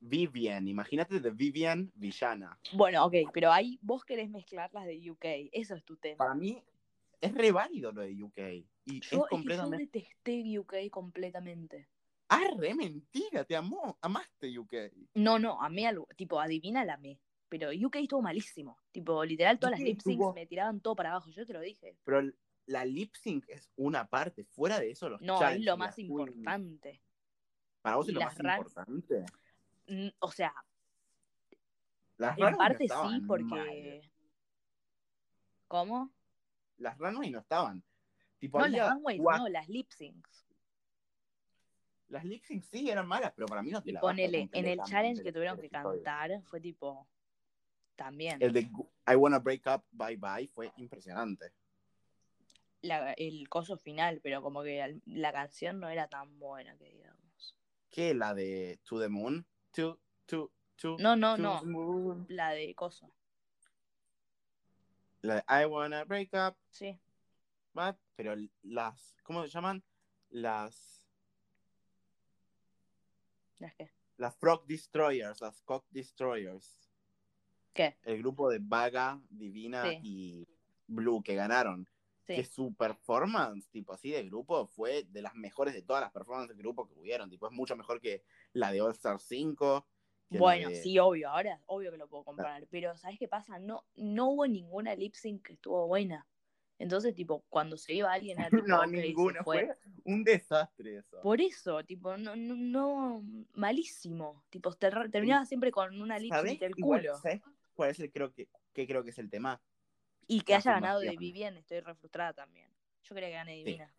B: Vivian, imagínate de Vivian villana.
A: Bueno, ok, pero ahí vos querés mezclar las de UK. Eso es tu tema.
B: Para mí es re válido lo de UK. Y
A: Yo,
B: es
A: es que yo
B: completamente.
A: detesté UK completamente.
B: Ah, re mentira, te amó, amaste UK.
A: No, no, amé algo. Tipo, adivina la amé. Pero UK estuvo malísimo. Tipo, literal, todas las
B: UK
A: lip syncs
B: estuvo-
A: me tiraban todo para abajo. Yo te lo dije.
B: Pero la lip sync es una parte. Fuera de eso, los
A: No, es lo más importante.
B: Para vos es lo más importante.
A: Mm, O sea,
B: Las
A: en
B: no
A: parte sí,
B: mal.
A: porque. ¿Cómo?
B: Las runways no estaban. Tipo,
A: No,
B: había
A: las runways, no, las lip syncs.
B: Las lip syncs sí eran malas, pero para mí no te la
A: ponele, en el challenge que tuvieron que cantar, fue tipo. También.
B: El de I Wanna Break Up, Bye Bye fue impresionante.
A: La- el coso final, pero como que la canción no era tan buena que digamos.
B: ¿Qué? La de To the Moon. To, to, to,
A: No, no,
B: to
A: no.
B: the moon.
A: La de coso,
B: La de I Wanna Break Up,
A: sí.
B: Bye. Pero las, ¿cómo se llaman? Las,
A: ¿Las qué?
B: las Frog Destroyers, las Cock Destroyers.
A: ¿Qué?
B: El grupo de Vaga, Divina
A: Sí.
B: y Blue que ganaron.
A: Sí.
B: que su performance, tipo así de grupo, fue de las mejores de todas las performances de grupo que hubieron. Tipo, es mucho mejor que la de All Star 5. que la
A: Bueno,
B: de-
A: sí, obvio, ahora obvio que lo puedo comparar, pero ¿sabes qué pasa? No, no hubo ninguna lip sync que estuvo buena. Entonces, tipo, cuando se iba alguien era tipo,
B: no, ninguna.
A: fue.
B: Fue un desastre eso.
A: Por eso, tipo, no, no, no malísimo. Tipo, ter- terminaba siempre con una lip del culo.
B: ¿sabés cuál es el creo que, que creo que es el tema?
A: Y que haya ganado de. Vivian, estoy re frustrada también. Yo quería que gane Divina.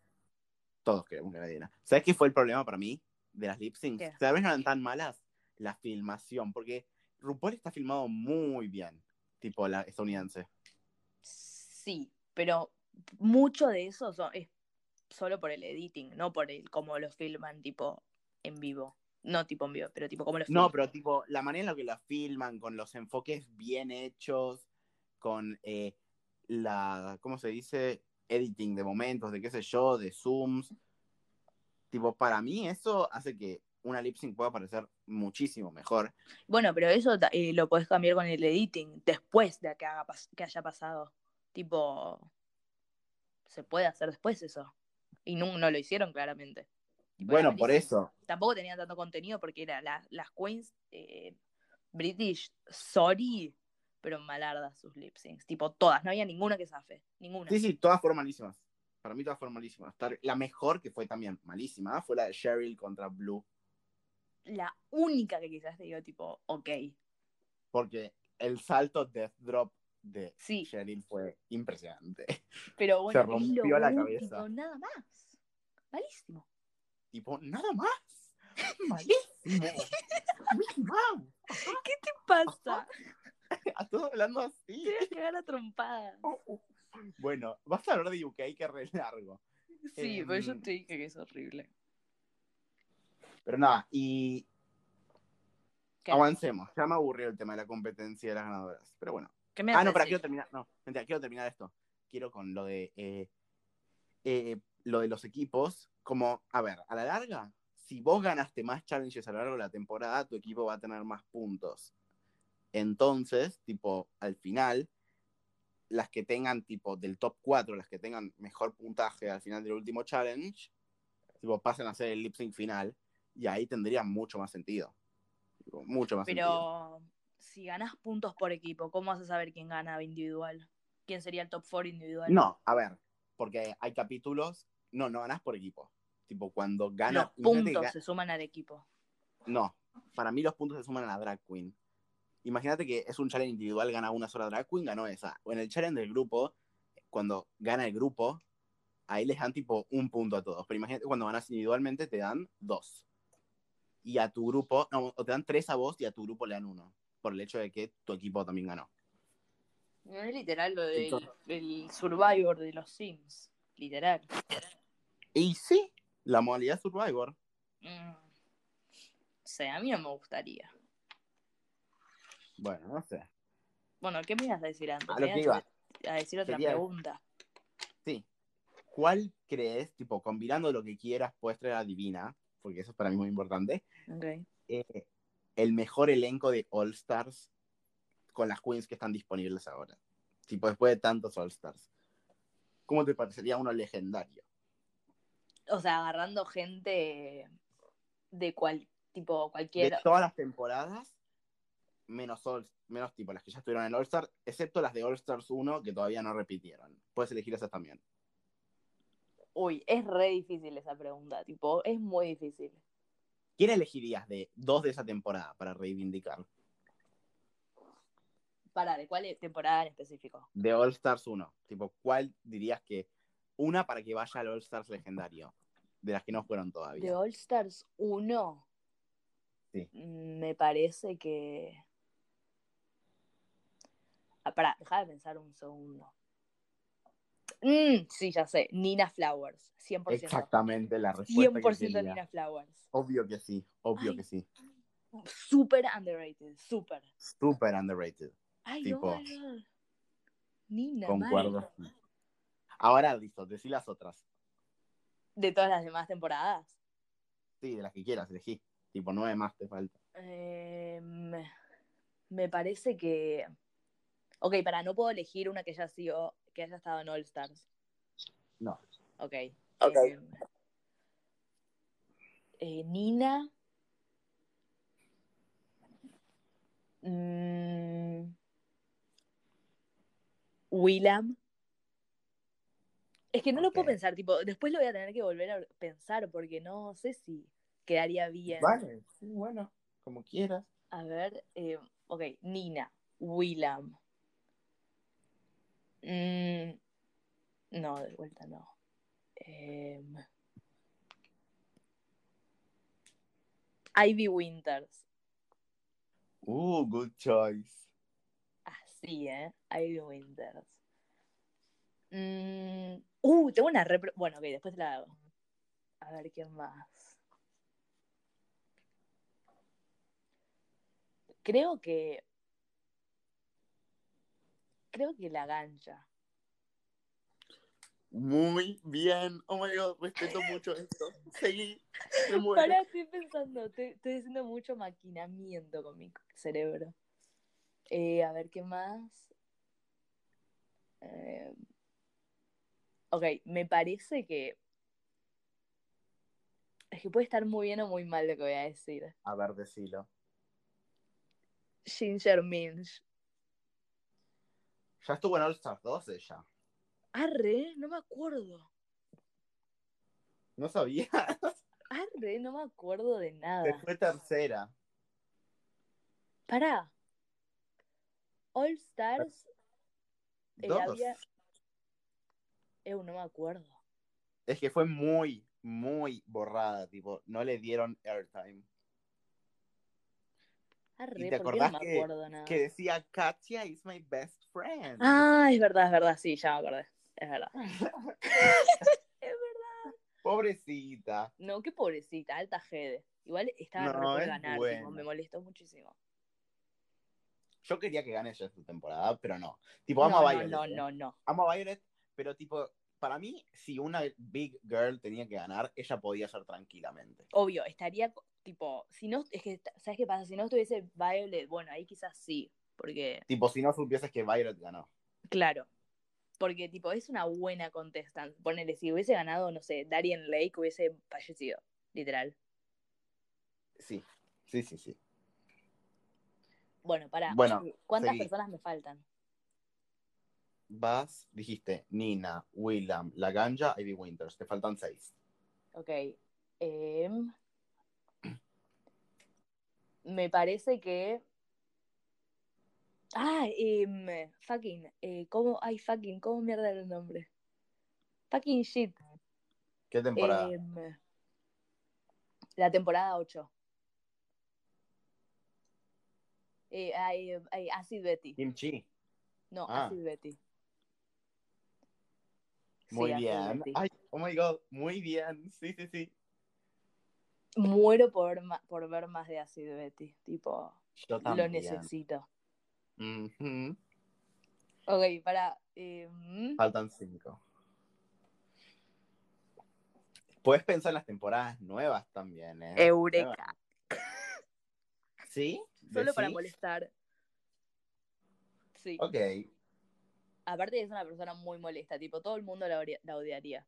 B: Todos queremos que gane. ¿Sabes qué fue el problema para mí de las lip syncs?
A: ¿Qué?
B: Tal vez no eran tan malas la filmación, porque RuPaul está filmado muy bien, tipo la estadounidense.
A: Sí, pero mucho de eso son- es solo por el editing, no por el cómo lo filman tipo en vivo. No tipo en vivo, pero tipo cómo lo filman.
B: No, pero tipo, la manera en la que la filman, con los enfoques bien hechos, con eh, la, ¿cómo se dice? Editing de momentos, de qué sé yo, de zooms. Tipo, para mí eso hace que una lip sync pueda parecer muchísimo mejor.
A: Bueno, pero eso eh, lo podés cambiar con el editing después de que, haga que haya pasado. Tipo, se puede hacer después eso. Y no, no lo hicieron claramente. Tipo,
B: Bueno, por eso.
A: Tampoco tenían tanto contenido porque era la- las queens eh, British, sorry, pero malardas sus lip syncs. Tipo, todas, no había ninguna que zafe. Ninguna.
B: Sí, sí, todas fueron malísimas. Para mí todas fueron malísimas. La mejor, que fue también malísima, fue la de Cheryl contra Blue.
A: La única que quizás te digo, tipo, ok.
B: Porque el salto Death Drop de
A: Sí,
B: Cheryl fue impresionante.
A: pero bueno, lo
B: rompió la
A: único,
B: cabeza.
A: nada más. Malísimo.
B: tipo, nada más. Malísimo.
A: ¿Qué te pasa?
B: A todos hablando así.
A: Te voy a cagar a trompadas.
B: Bueno, vas a hablar de UK que es re largo.
A: Sí,
B: Em,
A: pero yo te dije que es horrible.
B: Pero nada, y
A: ¿Qué?
B: avancemos. Ya me aburrió el tema de la competencia de las ganadoras. Pero bueno.
A: ¿Qué me
B: Ah, no, para quiero terminar. No, mentira, quiero terminar esto. Quiero con lo de eh, eh, lo de los equipos. Como, a ver, a la larga, si vos ganaste más challenges a lo largo de la temporada, tu equipo va a tener más puntos. Entonces, tipo, al final, las que tengan, tipo, del top 4, las que tengan mejor puntaje al final del último challenge, tipo, pasan a ser el lip sync final. Y ahí tendría mucho más sentido. Tipo, mucho más sentido.
A: Pero si ganás puntos por equipo, ¿cómo vas a saber quién gana individual? ¿Quién sería el top 4 individual?
B: No, a ver, porque hay capítulos, no, no ganás por equipo. Tipo, cuando gana.
A: Los puntos se suman al equipo.
B: No, para mí los puntos se suman a la drag queen. Imagínate que es un challenge individual, gana una sola drag queen, ganó esa. O en el challenge del grupo, cuando gana el grupo, ahí les dan tipo un punto a todos. Pero imagínate cuando ganas individualmente, te dan dos. Y a tu grupo, no, o te dan tres a vos y a tu grupo le dan uno. Por el hecho de que tu equipo también ganó.
A: No es literal lo del Survivor de los Sims. Literal.
B: Y sí, la modalidad Survivor.
A: Mm. O sea, a mí no me gustaría.
B: Bueno, no sé.
A: Bueno, ¿qué me ibas a decir antes?
B: A lo que iba.
A: a decir otra pregunta.
B: Sí. ¿Cuál crees, tipo, combinando lo que quieras, puedes traer a Divina? Porque eso es para mí muy importante.
A: Ok.
B: eh, el mejor elenco de All Stars con las queens que están disponibles ahora. Tipo, después de tantos All Stars. ¿Cómo te parecería uno legendario?
A: O sea, agarrando gente de cual tipo
B: De
A: cualquier.
B: todas las temporadas, menos, All- menos tipo las que ya estuvieron en All Stars, excepto las de All Stars 1 que todavía no repitieron. Puedes elegir esas también.
A: Uy, es re difícil esa pregunta. Tipo, es muy difícil.
B: ¿Quién elegirías de dos de esa temporada para reivindicar?
A: Para, ¿de cuál temporada en específico?
B: De All Stars 1. Tipo, ¿cuál dirías que una para que vaya al All Stars legendario? De las que no fueron todavía.
A: De All Stars 1.
B: Sí.
A: mm, Me parece que. Ah, pará, deja de pensar un segundo. Mm, sí, ya sé. Nina Flowers. 100%.
B: Exactamente la respuesta.
A: 100%
B: que.
A: Nina Flowers.
B: Obvio que sí, obvio
A: Ay.
B: que sí.
A: Súper underrated. Súper.
B: Super underrated.
A: Ay,
B: Tipo,
A: God. Nina,
B: Concuerdo.
A: mal.
B: Ahora, listo, decí las otras.
A: De todas las demás temporadas.
B: Sí, de las que quieras, elegí. Tipo, nueve más te falta.
A: Em, me parece que. Ok, para, no puedo elegir una que haya sido. que haya estado en All Stars.
B: No.
A: Ok.
B: Ok.
A: Em, eh, Nina. Mm, Willam. Es que no lo puedo pensar, tipo, después lo voy a tener que volver a pensar porque no sé si quedaría bien.
B: Vale, sí, bueno, como quieras.
A: A ver, eh, ok, Nina, Willam. Mm, no, de vuelta no. Em, Ivy Winters.
B: Uh, good choice.
A: Así, ¿eh? Ivy Winters. Mm, uh, tengo una repro... Bueno, ok, después te la hago. A ver, ¿quién más? Creo que... Creo que la gancha.
B: Muy bien. Oh my god, respeto mucho esto. Seguí.
A: Pará, estoy pensando, estoy, estoy haciendo mucho maquinamiento con mi cerebro. Eh, a ver, ¿qué más? Eh, Ok, me parece que. Es que puede estar muy bien o muy mal lo que voy a decir.
B: A ver, decilo.
A: Ginger Minch.
B: Ya estuvo en All Stars 2 ella.
A: Arre, no me acuerdo.
B: No sabía.
A: Arre, no me acuerdo de
B: Se
A: nada.
B: fue tercera.
A: Pará. All Stars. eh,
B: Dos.
A: había- Eu, no me acuerdo.
B: Es que fue muy, muy borrada. Tipo, no le dieron airtime.
A: Arre,
B: ¿Y te
A: ¿por qué no
B: acordás que- decía, Katia is my best friend.
A: Ah, es verdad, es verdad, sí, ya me acordé. Es verdad. es verdad.
B: Pobrecita.
A: No, qué pobrecita, alta jede. Igual estaba
B: No,
A: por
B: es
A: ganar, me molestó muchísimo.
B: Yo quería que gane ella su temporada, pero no. Tipo,
A: No,
B: amo a Violet.
A: no, no, no.
B: Amo a Violet, pero tipo, para mí, si una big girl tenía que ganar, ella podía ser tranquilamente.
A: Obvio, estaría tipo, si no, es que, ¿sabes qué pasa? Si no estuviese Violet, bueno, ahí quizás sí, porque,
B: Tipo, si no supieses que Violet ganó.
A: claro, porque tipo, es una buena contestante. Ponele, si hubiese ganado, no sé, Darien Lake hubiese fallecido, literal.
B: Sí, sí, sí, sí.
A: Bueno, para,
B: Bueno,
A: ¿cuántas
B: seguí.
A: personas me faltan?
B: Vas, dijiste Nina, Willam, Laganja, Ivy Winters. Te faltan seis.
A: Ok. em, me parece que. Ah, em, fucking. Eh, ¿Cómo? Ay, fucking, ¿cómo mierda era el nombre? Fucking shit.
B: ¿Qué temporada?
A: Em, la temporada 8. Eh, ay, ay, Acid Betty.
B: Kimchi.
A: No,
B: Ah.
A: Acid Betty. Sí,
B: Muy
A: Acid
B: bien.
A: Betty.
B: Ay, oh my god, muy bien. Sí, sí, sí.
A: Muero por, por ver más de Acid Betty. Tipo,
B: Yo
A: lo necesito.
B: Ujú.
A: Ok, para. em,
B: Faltan cinco. Puedes pensar en las temporadas nuevas también, ¿eh?
A: Eureka.
B: ¿Sí?
A: Solo para molestar. Sí.
B: Ok.
A: Aparte es una persona muy molesta, tipo, todo el mundo la odiaría.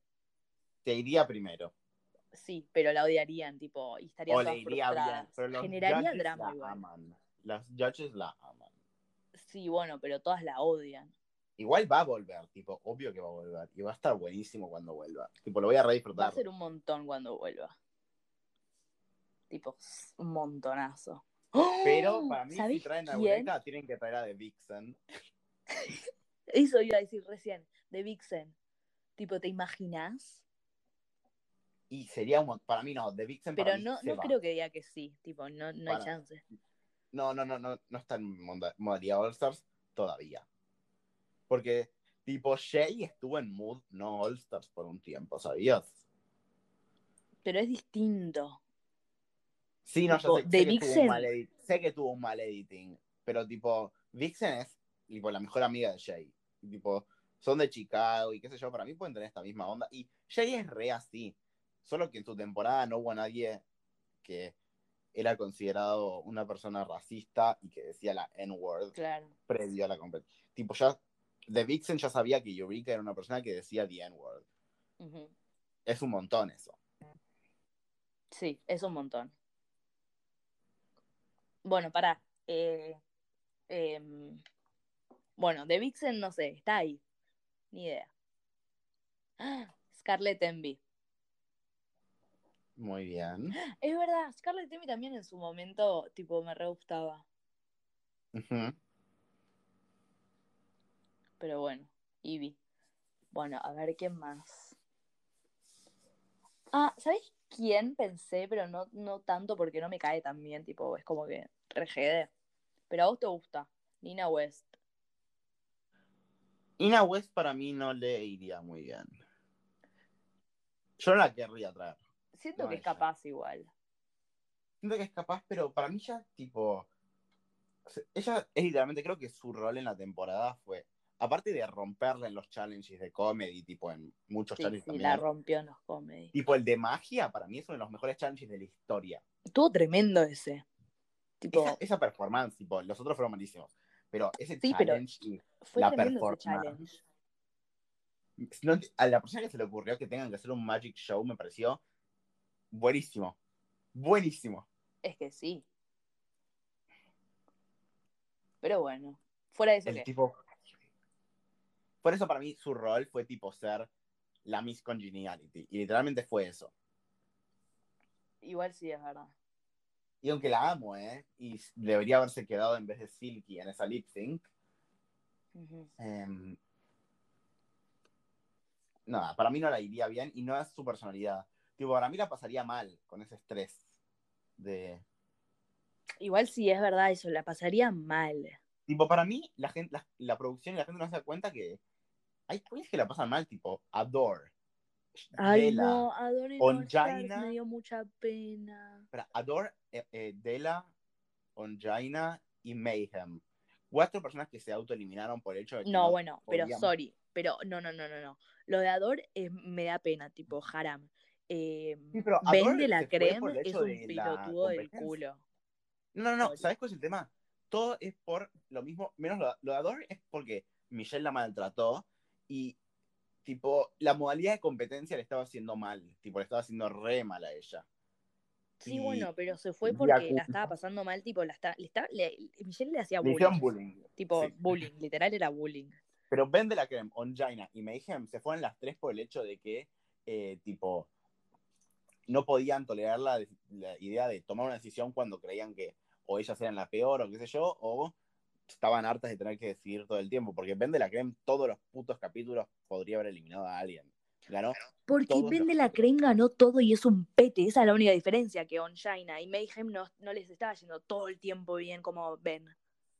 B: Te iría primero.
A: Sí, pero la odiarían, tipo, y estarían
B: O le
A: todas
B: iría
A: frustradas.
B: bien. Pero los
A: Generaría
B: judges
A: drama
B: la
A: igual.
B: aman. Las judges la aman.
A: Sí, bueno, pero todas la odian.
B: Igual va a volver, tipo, obvio que va a volver. Y va a estar buenísimo cuando vuelva. Tipo, lo voy a re
A: Va a
B: disfrutar.
A: ser un montón cuando vuelva. Tipo, un montonazo.
B: Pero para mí, si
A: ¿Sabés
B: traen a? Eureka, tienen que traer a The Vixen.
A: Eso iba a decir recién, de Vixen. Tipo, ¿te imaginas?
B: Y sería un Para mí no, The Vixen
A: Pero
B: para mí
A: no,
B: se
A: no
B: va.
A: creo que diga que sí. Tipo, no, no hay chance.
B: No, no, no, no, no está en moda- modalidad All Stars todavía. Porque, tipo, Shay estuvo en Mood, no All Stars por un tiempo, ¿sabías?
A: Pero es distinto.
B: Sí, no,
A: Tipo,
B: yo sé, que, tuvo un mal edit- sé que tuvo un mal editing, pero tipo, Vixen es tipo, la mejor amiga de Shay. Y, tipo, son de Chicago y qué sé yo, para mí pueden tener esta misma onda. Y Shay es re así, solo que en su temporada no hubo nadie que era considerado una persona racista y que decía la N-word
A: Claro.
B: previo a la competición. Tipo, ya, The Vixen ya sabía que Eureka era una persona que decía the N-word. Es un montón eso.
A: Sí, es un montón. Bueno, pará. Eh, em, bueno, de Vixen no sé, está ahí. Ni idea. ¡Ah! Scarlett Envy.
B: Muy bien.
A: Es verdad, Scarlett Envy también en su momento, tipo, me re gustaba. Pero bueno, Ivy. Bueno, a ver quién más. Ah, ¿sabéis quién pensé? Pero no, no tanto porque no me cae tan bien, tipo, es como que regede. Pero a vos te gusta. Nina West.
B: Ina West para mí no le iría muy bien. Yo no la querría traer.
A: Siento
B: No,
A: que es
B: ella.
A: capaz igual.
B: Siento que es capaz, pero para mí ya, tipo. Ella es literalmente, creo que su rol en la temporada fue. Aparte de romperla en los challenges de comedy, tipo en muchos
A: Sí,
B: challenges
A: sí,
B: también.
A: la rompió en los comedy.
B: Tipo el de magia, para mí es uno de los mejores challenges de la historia.
A: Estuvo tremendo ese. Tipo,
B: Esa, esa performance, tipo, los otros fueron malísimos. Pero ese
A: Sí, pero
B: challenge y
A: fue
B: la
A: ese
B: performance.
A: challenge.
B: no- a la persona que se le ocurrió que tengan que hacer un Magic Show me pareció buenísimo. Buenísimo.
A: Es que sí. Pero bueno, fuera de eso
B: El tipo. Por eso para mí su rol fue tipo ser la Miss Congeniality. Y literalmente fue eso.
A: Igual sí es verdad.
B: Y aunque la amo, ¿eh? Y debería haberse quedado en vez de Silky en esa lip sync. Em, nada, para mí no la iría bien y no es su personalidad. Tipo, para mí la pasaría mal con ese estrés de.
A: Igual sí es verdad eso, la pasaría mal.
B: Tipo, para mí, la gente, la, la producción y la gente no se da cuenta que hay queens que la pasan mal, tipo, Adore.
A: Ay,
B: Dela,
A: no, Adore. Stars, me dio mucha pena.
B: Adore, eh, eh, Dela, Ongina y Mayhem. Cuatro personas que se autoeliminaron por el hecho de que
A: No, bueno, pero sorry, pero no, no, no, no, no. Lo de Adore me da pena, tipo Haram. Eh,
B: Sí, pero Adore
A: Vende la
B: el
A: es un
B: de
A: pilotudo del culo.
B: No, no, no. ¿sabes cuál es el tema? Todo es por lo mismo, menos lo, lo de Adore es porque Michelle la maltrató y, tipo, la modalidad de competencia le estaba haciendo mal, tipo, le estaba haciendo re mal a ella.
A: Sí,
B: Y
A: bueno, pero se fue porque la estaba pasando mal, tipo, la está, le está, le- Michelle le hacía
B: Le
A: bullying.
B: hicieron bullying.
A: Tipo,
B: sí.
A: bullying, literal era bullying.
B: Pero Vende la Creme, Ongina y Mayhem se fueron las tres por el hecho de que, eh, tipo, no podían tolerar la, la idea de tomar una decisión cuando creían que o ellas eran la peor o qué sé yo, o estaban hartas de tener que decidir todo el tiempo. Porque Vende la Creme todos los putos capítulos podría haber eliminado a alguien. Ganó.
A: Porque Vende la. Creme ganó todo y es un pete. Esa es la única diferencia que Ongina y Mayhem no, no les estaba yendo todo el tiempo bien como Ben.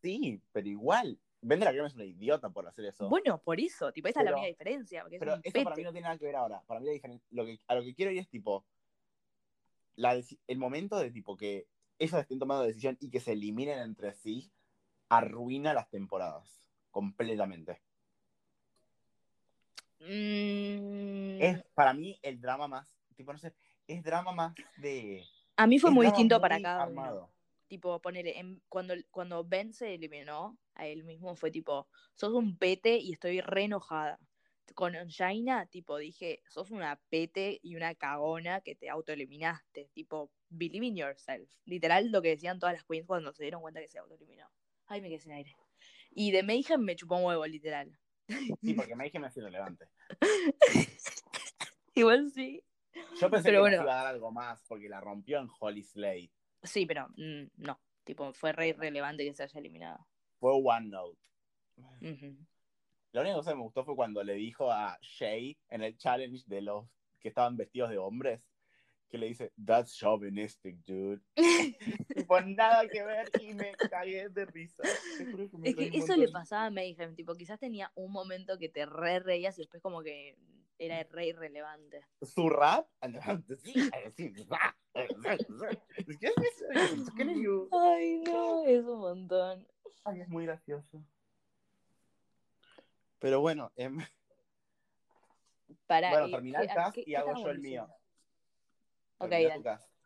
B: Sí, pero igual. Vende la Creme es una idiota por hacer eso.
A: Bueno, por eso, tipo, esa es la
B: Pero-
A: única diferencia. Porque
B: Pero eso
A: pete.
B: para mí no tiene nada que ver ahora. Para mí la diferen- lo que, a lo que quiero ir es tipo la el momento de tipo que ellos estén tomando decisión y que se eliminen entre sí arruina las temporadas completamente.
A: Mm,
B: Es para mí el drama más, tipo no sé, es drama más de
A: a mí fue muy distinto
B: muy
A: para cada uno. Tipo, ponele, en- cuando, cuando Ben se eliminó a él mismo, fue tipo, sos un pete y estoy re enojada. Con Jaina, tipo, dije, sos una pete y una cagona que te autoeliminaste. Tipo, believe in yourself. Literal lo que decían todas las queens cuando se dieron cuenta que se autoeliminó. Ay, me quedé sin aire. Y de Mayhem me chupó un huevo, literal.
B: Sí, porque me es irrelevante.
A: Igual sí.
B: Yo pensé
A: Pero
B: que
A: bueno.
B: iba a dar algo más porque la rompió en Holy Slate.
A: Sí, pero mm, no. Tipo, fue re irrelevante que se haya eliminado.
B: Fue One Note. La única cosa que me gustó fue cuando le dijo a Shay en el challenge de los que estaban vestidos de hombres, que le dice, That's chauvinistic, dude. tipo, nada que ver y me cagué de risa. Me
A: Es que eso le pasaba a Mayhem, tipo, quizás tenía un momento que te re reías y después como que era re irrelevante.
B: Su rap, sí, sí,
A: Ay, no, es un montón.
B: Ay, es muy gracioso. Pero bueno, em,
A: Para,
B: bueno, termina
A: ¿qué-
B: el cast y hago yo el mío.
A: Ok, dale.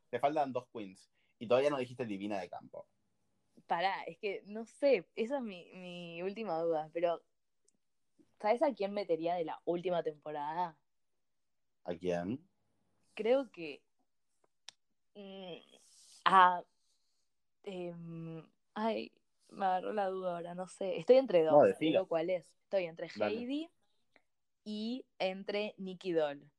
B: Te faltan dos queens. Y todavía no dijiste Divina de Campo.
A: Pará, es que no sé, esa es mi, mi última duda, pero ¿sabes a quién metería de la última temporada?
B: ¿A quién?
A: Creo que mm, a em, ay, me agarró la duda ahora, no sé. Estoy entre dos,
B: No,
A: digo cuál es. Estoy entre
B: Dale.
A: Heidi y entre Nicky Doll.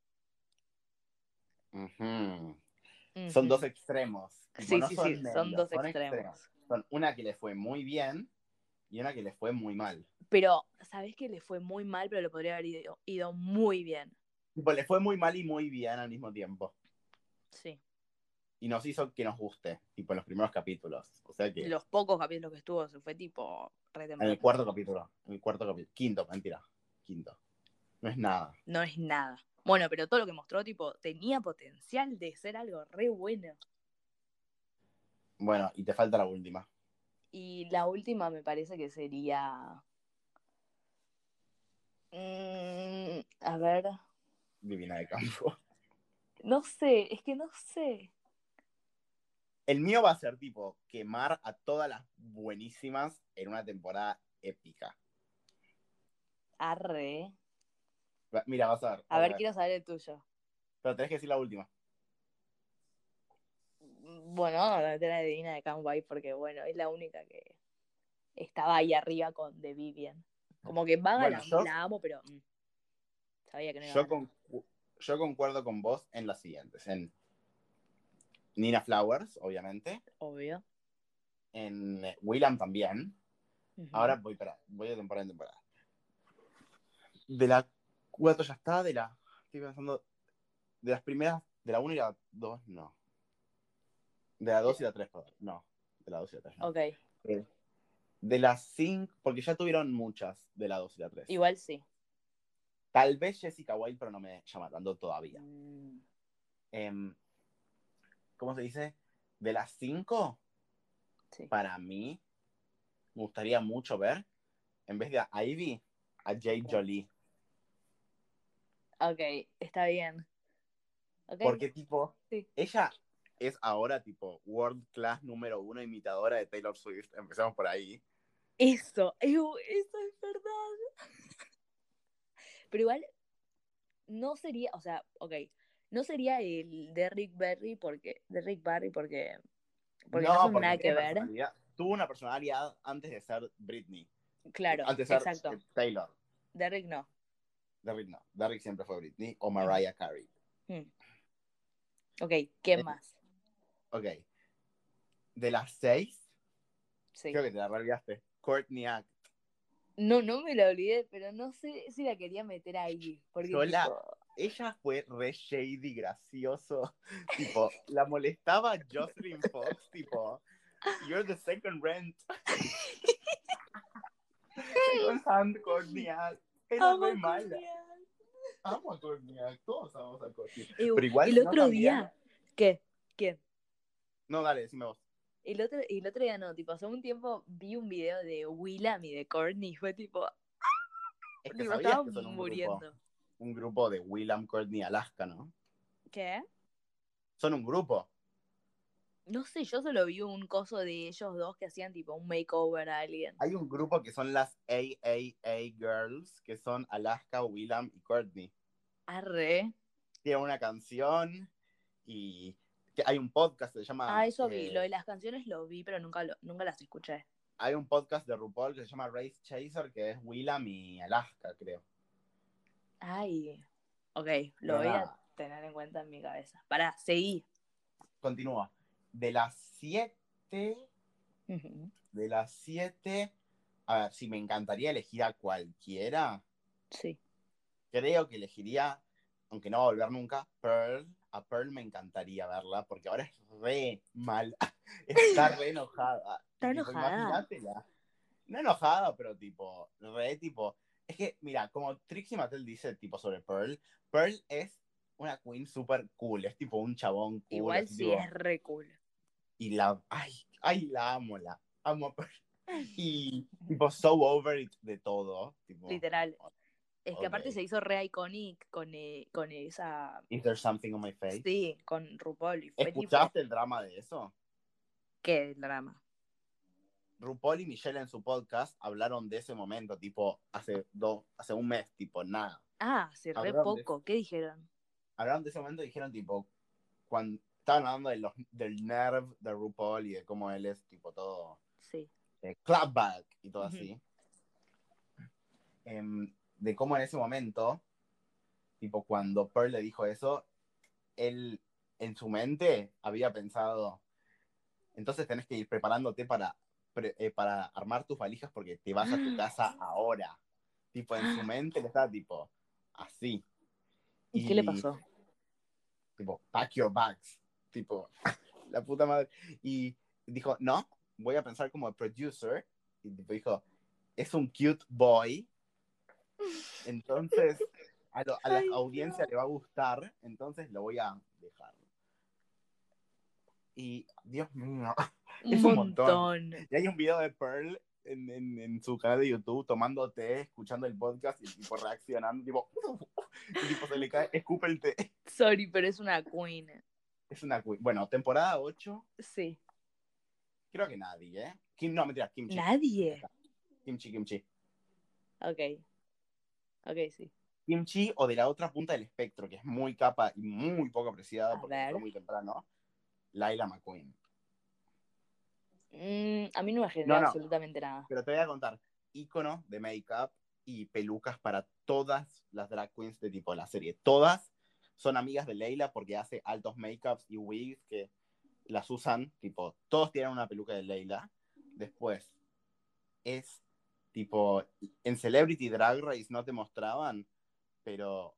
B: Son dos extremos.
A: Sí,
B: no
A: sí,
B: son
A: sí, son dos extremos.
B: Son una que le fue muy bien y una que le fue muy mal.
A: Pero, ¿sabes que le fue muy mal, pero le podría haber ido, ido muy bien?
B: Tipo, le fue muy mal y muy bien al mismo tiempo.
A: Sí.
B: Y nos hizo que nos guste, tipo en los primeros capítulos. O sea que.
A: Los pocos capítulos que estuvo, se fue tipo re
B: En el cuarto capítulo. En el cuarto capítulo. Quinto, mentira. Quinto. No es nada.
A: No es nada. Bueno, pero todo lo que mostró, tipo, tenía potencial de ser algo re bueno.
B: Bueno, y te falta la última.
A: Y la última me parece que sería. Mm, a ver.
B: Divina de campo.
A: No sé, es que no sé.
B: El mío va a ser tipo quemar a todas las buenísimas en una temporada épica.
A: Arre.
B: Mira, vas a ver.
A: A
B: vas
A: ver, quiero saber el tuyo.
B: Pero tenés que decir la última.
A: Bueno, vamos a meter a Divina de Campbell porque, bueno, es la única que estaba ahí arriba con The Vivian. Como que Vaga
B: Bueno,
A: la,
B: yo-
A: la amo, pero mm, sabía que no iba a
B: Yo,
A: ganar.
B: concu- yo concuerdo con vos en las siguientes. En Nina Flowers, obviamente.
A: Obvio.
B: En eh, Willam también.
A: Ujú.
B: Ahora voy para, voy de temporada en temporada. De la 4 ya está, de la. Estoy pensando. De las primeras, de la 1 y la 2, no. De la 2 y la 3, perdón. No. De la 2 y la 3, no.
A: Ok,
B: Eh, De las 5, porque ya tuvieron muchas de la 2 y la 3.
A: igual sí.
B: Tal vez Jessica White, pero no me llama tanto todavía.
A: Mm,
B: Em, ¿Cómo se dice? De las 5,
A: sí.
B: para mí, me gustaría mucho ver, en vez de a Ivy, a Jade Jolie.
A: Ok, está bien. Ok,
B: Porque, tipo,
A: Sí.
B: ella es ahora, tipo, world class número uno imitadora de Taylor Swift. Empezamos por ahí.
A: Eso, eso es verdad. Pero igual, no sería, o sea, ok, no sería el Derrick Barry porque, Derrick Barry porque, porque no, son
B: porque
A: nada que ver.
B: Tuvo una personalidad antes de ser Britney.
A: Claro,
B: antes de ser
A: exacto.
B: eh, Taylor.
A: Derrick no.
B: Derrick no. Derrick siempre fue Britney o Mariah Carey.
A: Hmm. Ok, ¿qué
B: Eh,
A: más?
B: Ok. De las seis,
A: Sí.
B: creo que te la olvidaste. Courtney Act.
A: No, no me la olvidé, pero no sé si la quería meter ahí. Porque
B: Yo la-
A: tipo,
B: Ella fue re shady, gracioso. tipo, la molestaba Jocelyn Fox, tipo, you're the second rent. Courtney Act. Era
A: amo a
B: mala.
A: Courtney.
B: Amo a Act, todos amamos a Courtney.
A: Ew,
B: Pero igual
A: el
B: no
A: otro
B: también.
A: día, ¿qué? ¿Qué?
B: No, dale, decime vos.
A: El otro, el otro día no, tipo, hace un tiempo vi un video de Willam y de Courtney y fue tipo,
B: Es que
A: tipo,
B: sabías
A: estaba
B: que son un
A: muriendo.
B: grupo, un grupo de Willam, Courtney, Alaska, ¿no?
A: ¿Qué?
B: Son un grupo.
A: No sé, yo solo vi un coso de ellos dos que hacían tipo un makeover a alguien.
B: Hay un grupo que son las AAA Girls, que son Alaska, Willam y Courtney.
A: Arre.
B: Tienen una canción y que hay un podcast que se llama...
A: Ah, eso vi.
B: eh,
A: Lo de las canciones lo vi, pero nunca, lo, nunca las escuché.
B: Hay un podcast de RuPaul que se llama Race Chaser, que es Willam y Alaska, creo.
A: Ay. Ok, lo voy a tener en cuenta en mi cabeza. Pará, seguí.
B: Continúa. De las siete,
A: Ujú.
B: de las siete, a ver, si me encantaría elegir a cualquiera,
A: Sí.
B: creo que elegiría, aunque no va a volver nunca, Pearl. A Pearl me encantaría verla, porque ahora es re mal. Está re enojada.
A: Está
B: Tipo,
A: enojada.
B: imagínatela. No enojada, pero tipo, re tipo. Es que, mira, como Trixie Mattel dice, tipo, sobre Pearl, Pearl es una queen super cool, es tipo un chabón cool.
A: Igual sí
B: tipo,
A: es re cool.
B: Y la, ay, ay, la amo, la amo a Pearl. Y tipo, so over it de todo. Tipo,
A: Literal. Es que aparte se hizo re iconic con, eh, con esa.
B: Is there something on my face?
A: Sí, con RuPaul. Y fue tipo.
B: ¿Escuchaste el drama de eso?
A: ¿Qué drama?
B: RuPaul y Michelle en su podcast hablaron de ese momento, tipo, hace dos, hace un mes, tipo, nada.
A: Ah, hace re
B: Hablaron de
A: poco. ¿Qué dijeron?
B: Hablaron de ese momento y dijeron, tipo, cuando estaban hablando de los, del nerve de RuPaul y de cómo él es, tipo, todo
A: Sí.
B: eh, clapback y todo
A: Ujú.
B: así. Em, de cómo en ese momento, tipo, cuando Pearl le dijo eso, él en su mente había pensado, entonces tenés que ir preparándote para, pre- eh, para armar tus valijas porque te vas a tu casa ahora. Tipo, en su mente le estaba tipo, así.
A: ¿Y, qué le pasó?
B: Tipo, pack your bags. Tipo, la puta madre. Y dijo, no, voy a pensar como el producer. Y tipo dijo, es un cute boy. Entonces, a, lo- a la
A: Ay,
B: audiencia
A: no.
B: le va a gustar. Entonces lo voy a dejar. Y, Dios mío. Es un
A: montón.
B: Y hay un video de Pearl en, en- en su canal de YouTube tomando té, escuchando el podcast y tipo reaccionando. Tipo, y, tipo se le cae, escupe el té.
A: Sorry, pero es una queen.
B: Es una queen. Bueno, temporada 8,
A: Sí.
B: creo que nadie, ¿eh? Kim, no, mentira, Kimchi.
A: Nadie.
B: Kimchi, Kimchi.
A: Ok. Ok, sí.
B: Kimchi o de la otra punta del espectro, que es muy capa y muy poco apreciada
A: A
B: porque
A: ver.
B: fue muy temprano, Laila McQueen.
A: Mm, a mí no me genera
B: No, no.
A: absolutamente nada.
B: Pero te voy a contar, ícono de make-up y pelucas para todas las drag queens de tipo la serie. Todas son amigas de Leila porque hace altos make-ups y wigs que las usan, tipo, todos tienen una peluca de Leila. Después, es tipo, en Celebrity Drag Race no te mostraban, pero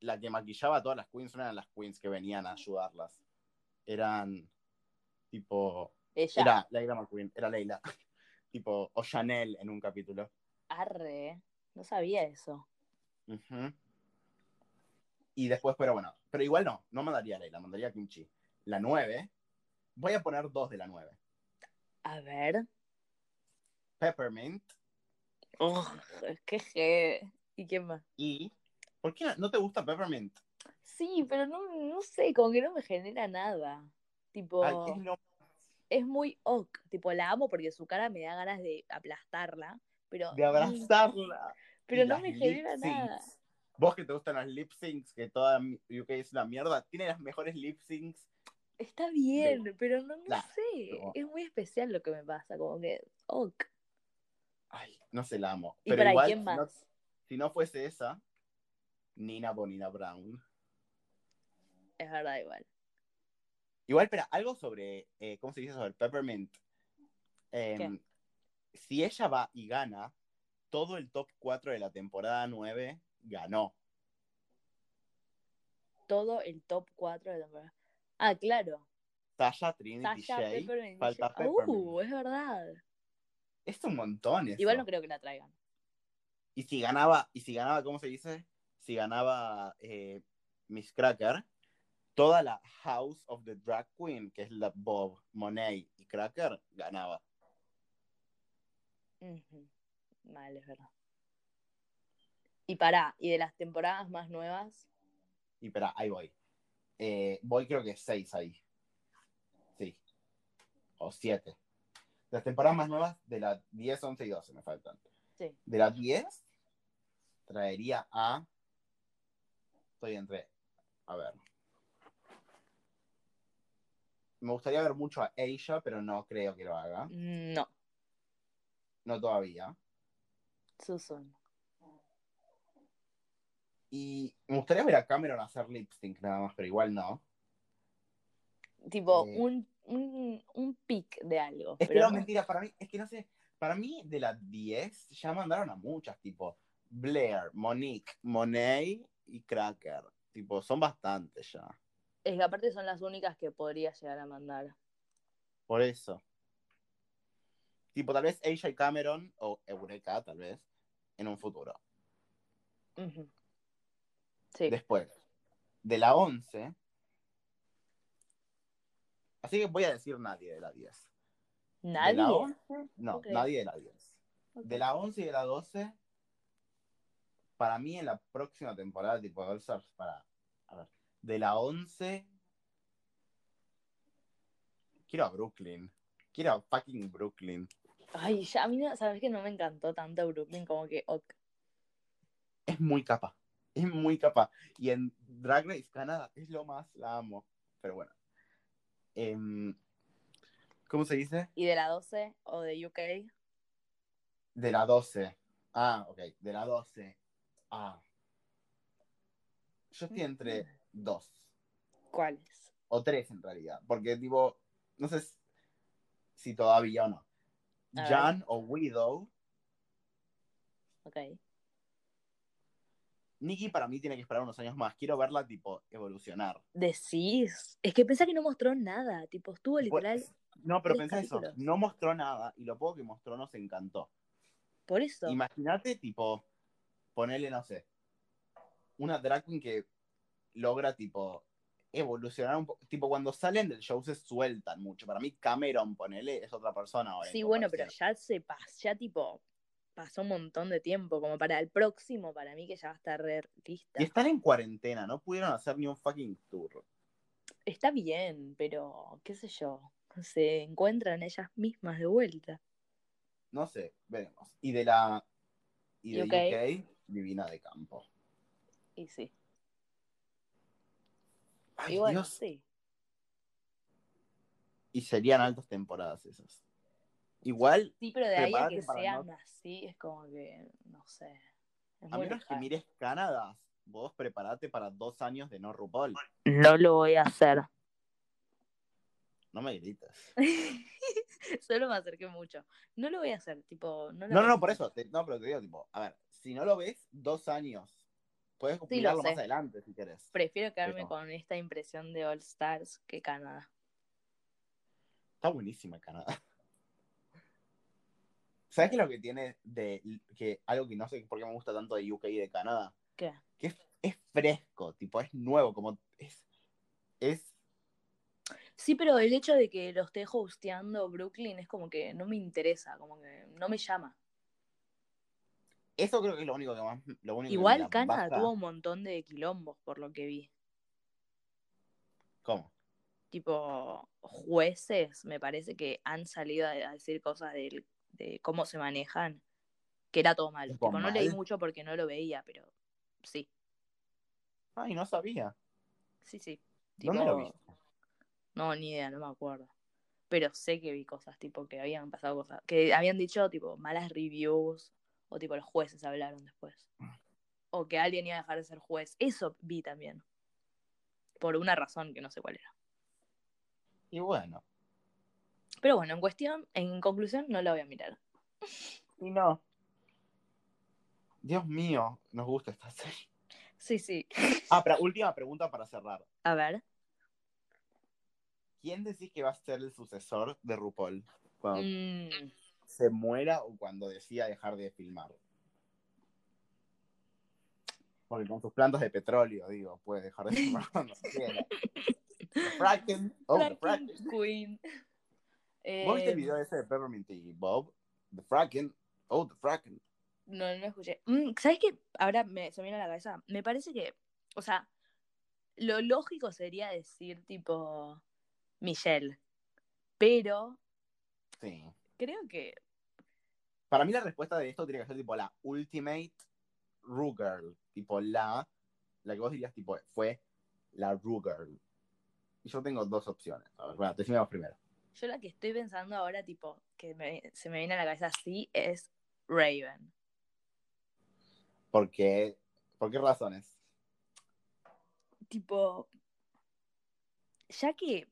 B: la que maquillaba a todas las queens no eran las queens que venían a ayudarlas. Eran, tipo,
A: Ella,
B: era Leila McQueen, era Leila. tipo, o Chanel en un capítulo.
A: arre, no sabía eso.
B: Ujú. Y después, pero bueno, pero igual no, no mandaría a Leila, mandaría a Kimchi. La 9, voy a poner dos de la 9.
A: A ver.
B: Peppermint
A: Ugh, qué je. ¿Y quién más?
B: y... ¿Por qué no, no te gusta Peppermint?
A: Sí, pero no, no sé, como que no me genera nada. Tipo,
B: Ay, es lo-
A: es muy ok. Tipo, la amo porque su cara me da ganas de aplastarla. Pero,
B: de abrazarla.
A: pero no me genera nada.
B: Vos que te gustan las lip syncs, que toda UK es una mierda, tiene las mejores lip syncs.
A: Está bien, pero no, no sé. Es muy especial lo que me pasa. Como que, ok.
B: Ay, no se la amo.
A: ¿Y
B: Pero
A: para
B: igual,
A: quién
B: si
A: más?
B: no- si no fuese esa, Nina Bonina Brown.
A: Es verdad, igual.
B: Igual, espera, algo sobre, eh, ¿cómo se dice sobre Peppermint? Em, si ella va y gana, todo el top 4 de la temporada 9 ganó.
A: Todo el top 4 de la temporada. Ah, claro.
B: Sasha, Trinity,
A: Sasha,
B: Shay,
A: Peppermint.
B: falta
A: Shay-
B: Peppermint.
A: Uh, es verdad.
B: Es un montón eso.
A: Igual no creo que la traigan.
B: Y si ganaba, y si ganaba, ¿cómo se dice? Si ganaba eh, Miss Cracker, toda la House of the Drag Queen, que es la Bob, Monet y Cracker, ganaba.
A: Mal, es verdad. Y pará, y de las temporadas más nuevas,
B: Y espera, ahí voy. Eh, voy creo que 6 ahí. Sí. O 7. Las temporadas más nuevas de la 10, 11 y 12 me faltan.
A: Sí.
B: De la 10 traería a... Estoy entre... A ver. Me gustaría ver mucho a Asia, pero no creo que lo haga.
A: no.
B: No todavía.
A: Susan.
B: Y me gustaría ver a Cameron hacer lip sync nada más, pero igual no.
A: Tipo,
B: Eh.
A: un, un, un pic de algo.
B: Es
A: pero
B: no- mentira, para mí, es que no sé, para mí de las 10 ya mandaron a muchas, tipo Blair, Monique, Monet y Cracker. Tipo, son bastantes ya.
A: Es que aparte son las únicas que podría llegar a mandar.
B: Por eso. Tipo, tal vez Asia y Cameron, o Eureka, tal vez, en un futuro.
A: Ujú. Sí.
B: Después, de la 11. Así que voy a decir nadie de la 10.
A: ¿Nadie?
B: De la 11, no,
A: Ok.
B: nadie de la 10.
A: Ok.
B: De la 11 y de la 12, para mí en la próxima temporada, tipo All Stars, para. A ver. De la 11. Quiero a Brooklyn. Quiero a fucking Brooklyn.
A: Ay, ya a mí, no- ¿sabes que no me encantó tanto Brooklyn? Como que, ok.
B: Es muy capa. Es muy capa. Y en Drag Race Canadá es lo más, la amo. Pero bueno. Em, ¿Cómo se dice?
A: ¿Y de la 12 o de UK?
B: De la 12. Ah, ok. De la 12. Ah. Yo estoy entre dos.
A: ¿Cuáles?
B: O tres en realidad. Porque, tipo, no sé si todavía o no.
A: A ver.
B: Jan o Widow.
A: Ok.
B: Nikki para mí tiene que esperar unos años más. Quiero verla, tipo, evolucionar.
A: Decís. Es que pensá que no mostró nada. Tipo, estuvo literal.
B: Pues, no, pero pensá eso. No mostró nada y lo poco que mostró nos encantó.
A: Por eso.
B: Imagínate, tipo, ponerle, no sé, una drag queen que logra, tipo, evolucionar un poco. Tipo, cuando salen del show se sueltan mucho. Para mí, Cameron, ponele, es otra persona ahora.
A: Sí, bueno, pero ya se pasó, ya tipo, pasó un montón de tiempo, como para el próximo, para mí que ya va a estar re lista.
B: Y están en cuarentena, no pudieron hacer ni un fucking tour.
A: Está bien, pero qué sé yo, se encuentran ellas mismas de vuelta.
B: No sé, veremos. Y de la. Y de
A: UK.
B: UK, Divina de Campo.
A: Y sí.
B: Ay,
A: y bueno,
B: Dios.
A: sí.
B: Y serían altas temporadas esas. Igual,
A: Sí, pero de ahí a que sean
B: no-
A: así, es como que, no sé. Es
B: a menos que mires Canadá, vos preparate para dos años de no RuPaul.
A: No lo voy a hacer.
B: No me grites.
A: Solo me acerqué mucho. No lo voy a hacer, tipo, no lo
B: No, no, por eso. te- no, pero te digo, tipo, a ver, si no lo ves, dos años. Puedes
A: lo
B: mirarlo
A: sé.
B: más adelante si querés.
A: Prefiero quedarme
B: Pero-
A: con esta impresión de All Stars que Canadá.
B: Está buenísima Canadá. ¿Sabes qué es lo que tiene de que algo que no sé por qué me gusta tanto de UK y de Canadá?
A: ¿Qué?
B: Que es, es fresco, tipo, es nuevo, como es, es
A: Sí, pero el hecho de que lo esté hosteando Brooklyn es como que no me interesa, como que no me llama.
B: Eso creo que es lo único que más lo único
A: Igual Canadá
B: baja.
A: tuvo un montón de quilombos por lo que vi.
B: ¿Cómo?
A: Tipo, jueces, me parece que han salido a decir cosas del- de, cómo se manejan, que era todo malo.
B: ¿Tipo
A: Tipo, no leí mucho porque no lo veía, pero sí,
B: Ay, no sabía.
A: sí, sí.
B: ¿Dónde lo
A: Tipo,
B: viste?
A: No, ni idea, no me acuerdo. Pero sé que vi cosas, tipo, que habían pasado cosas. Que habían dicho, tipo, malas reviews. O, tipo, los jueces hablaron después. O que alguien iba a dejar de ser juez. Eso vi también. Por una razón que no sé cuál era.
B: Y bueno,
A: Pero bueno, en cuestión, en conclusión, no la voy a mirar.
B: y no. Dios mío, nos gusta esta serie.
A: Sí, sí.
B: Ah, pero última pregunta para cerrar.
A: A ver.
B: ¿Quién decís que va a ser el sucesor de RuPaul? Cuando
A: Mm,
B: se muera o cuando decida dejar de filmar. Porque con sus plantas de petróleo, digo, puede dejar de filmar cuando quiera. The Fracking. Oh, the
A: Fracking
B: Fracking.
A: Queen.
B: ¿Vos viste el
A: Eh,
B: video ese de Peppermint y Bob? The Fracking. Oh, the Fracking.
A: No, no lo escuché. Mm, ¿Sabes qué? Ahora me, se me viene a la cabeza. Me parece que, o sea, lo lógico sería decir tipo Michelle. Pero
B: Sí.
A: Creo que
B: Para mí la respuesta de esto tiene que ser tipo la ultimate Ru Girl. Tipo la, la que vos dirías tipo fue la Ru Girl. Y yo tengo dos opciones. A ver, bueno, decime vos primero.
A: yo la que estoy pensando ahora, tipo, que me- se me viene a la cabeza así, es Raven.
B: Porque, ¿Por qué razones?
A: Tipo, ya que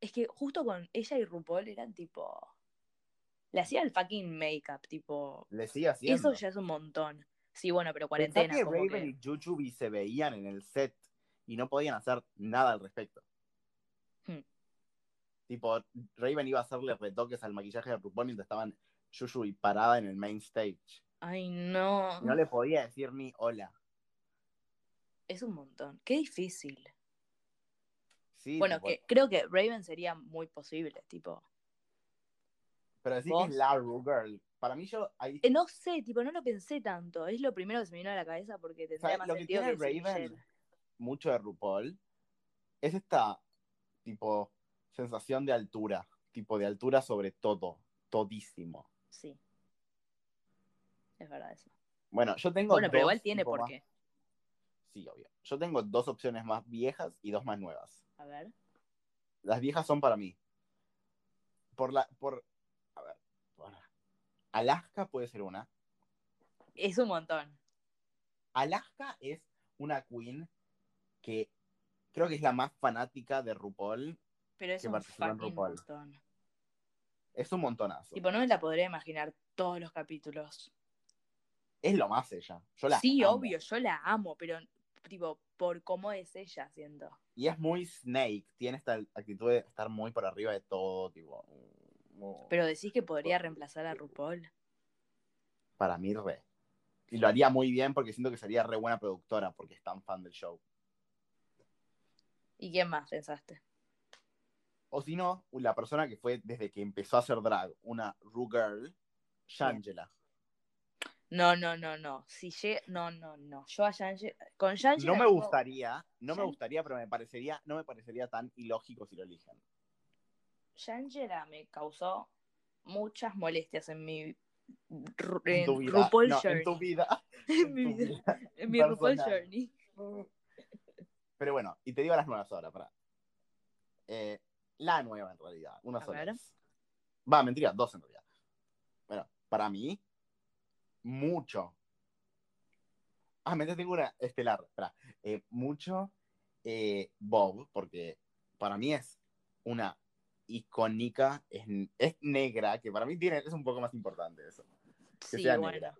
A: es que justo con ella y RuPaul eran tipo, le hacía el fucking make-up, tipo,
B: Le sigue haciendo.
A: eso ya es un montón. Sí, bueno, pero cuarentena.
B: que
A: como
B: Raven
A: que-
B: y Jujubee se veían en el set y no podían hacer nada al respecto.
A: Hmm.
B: Tipo, Raven iba a hacerle retoques al maquillaje de RuPaul mientras estaban Jujubee parada en el main stage.
A: Ay, no.
B: No le podía decir ni hola.
A: Es un montón. Qué difícil.
B: Sí,
A: bueno,
B: tipo,
A: que creo que Raven sería muy posible, tipo.
B: Pero decir
A: ¿Vos?
B: que es la Girl. Para mí yo ahí
A: Eh, no sé, tipo, no lo pensé tanto. Es lo primero que se me vino a la cabeza porque tendría más
B: Lo que tiene
A: que
B: Raven mucho de RuPaul es esta tipo sensación de altura, tipo de altura sobre todo, todísimo.
A: Sí. Es verdad eso.
B: Bueno, yo tengo
A: Bueno, pero
B: dos,
A: igual tiene por
B: más-
A: qué.
B: Sí, obvio. Yo tengo dos opciones más viejas y dos más nuevas.
A: A ver.
B: Las viejas son para mí. Por la, por- Alaska puede ser una.
A: Es un montón.
B: Alaska es una queen que creo que es la más fanática de RuPaul.
A: Pero es
B: Que
A: un fucking
B: RuPaul.
A: montón.
B: Es un montonazo.
A: Tipo, no me la podría imaginar todos los capítulos.
B: Es lo más ella. Yo la
A: sí,
B: amo.
A: obvio, yo la amo, pero tipo, por cómo es ella, siento.
B: Y es muy Snake. Tiene esta actitud de estar muy por arriba de todo. Tipo,
A: Pero decís que podría reemplazar a RuPaul.
B: para mí, re. Y lo haría muy bien porque siento que sería re buena productora porque es tan fan del show.
A: ¿Y quién más pensaste?
B: O si no, la persona que fue desde que empezó a hacer drag, una Ru Girl, Shangela.
A: No, no, no, no. Si. No, no, no. Yo a Yange... Con Yange
B: No me gustaría, no me gustaría, pero me parecería, no me parecería tan ilógico si lo eligen.
A: Shangela me causó muchas molestias en mi
B: En
A: en
B: tu vida.
A: RuPaul
B: No,
A: Journey.
B: en tu vida.
A: En mi vida. En mi. RuPaul Journey.
B: Pero bueno, y te digo las nuevas ahora, para. Eh, la nueva en realidad, una
A: A
B: sola. Va, mentira, dos en realidad. Bueno, para mí, mucho. Ah, me tengo una estelar. Espera. Eh, mucho eh, Bob, porque para mí es una icónica, es, es negra, que para mí tiene, es un poco más importante eso. Que
A: Sí,
B: sea
A: bueno.
B: negra.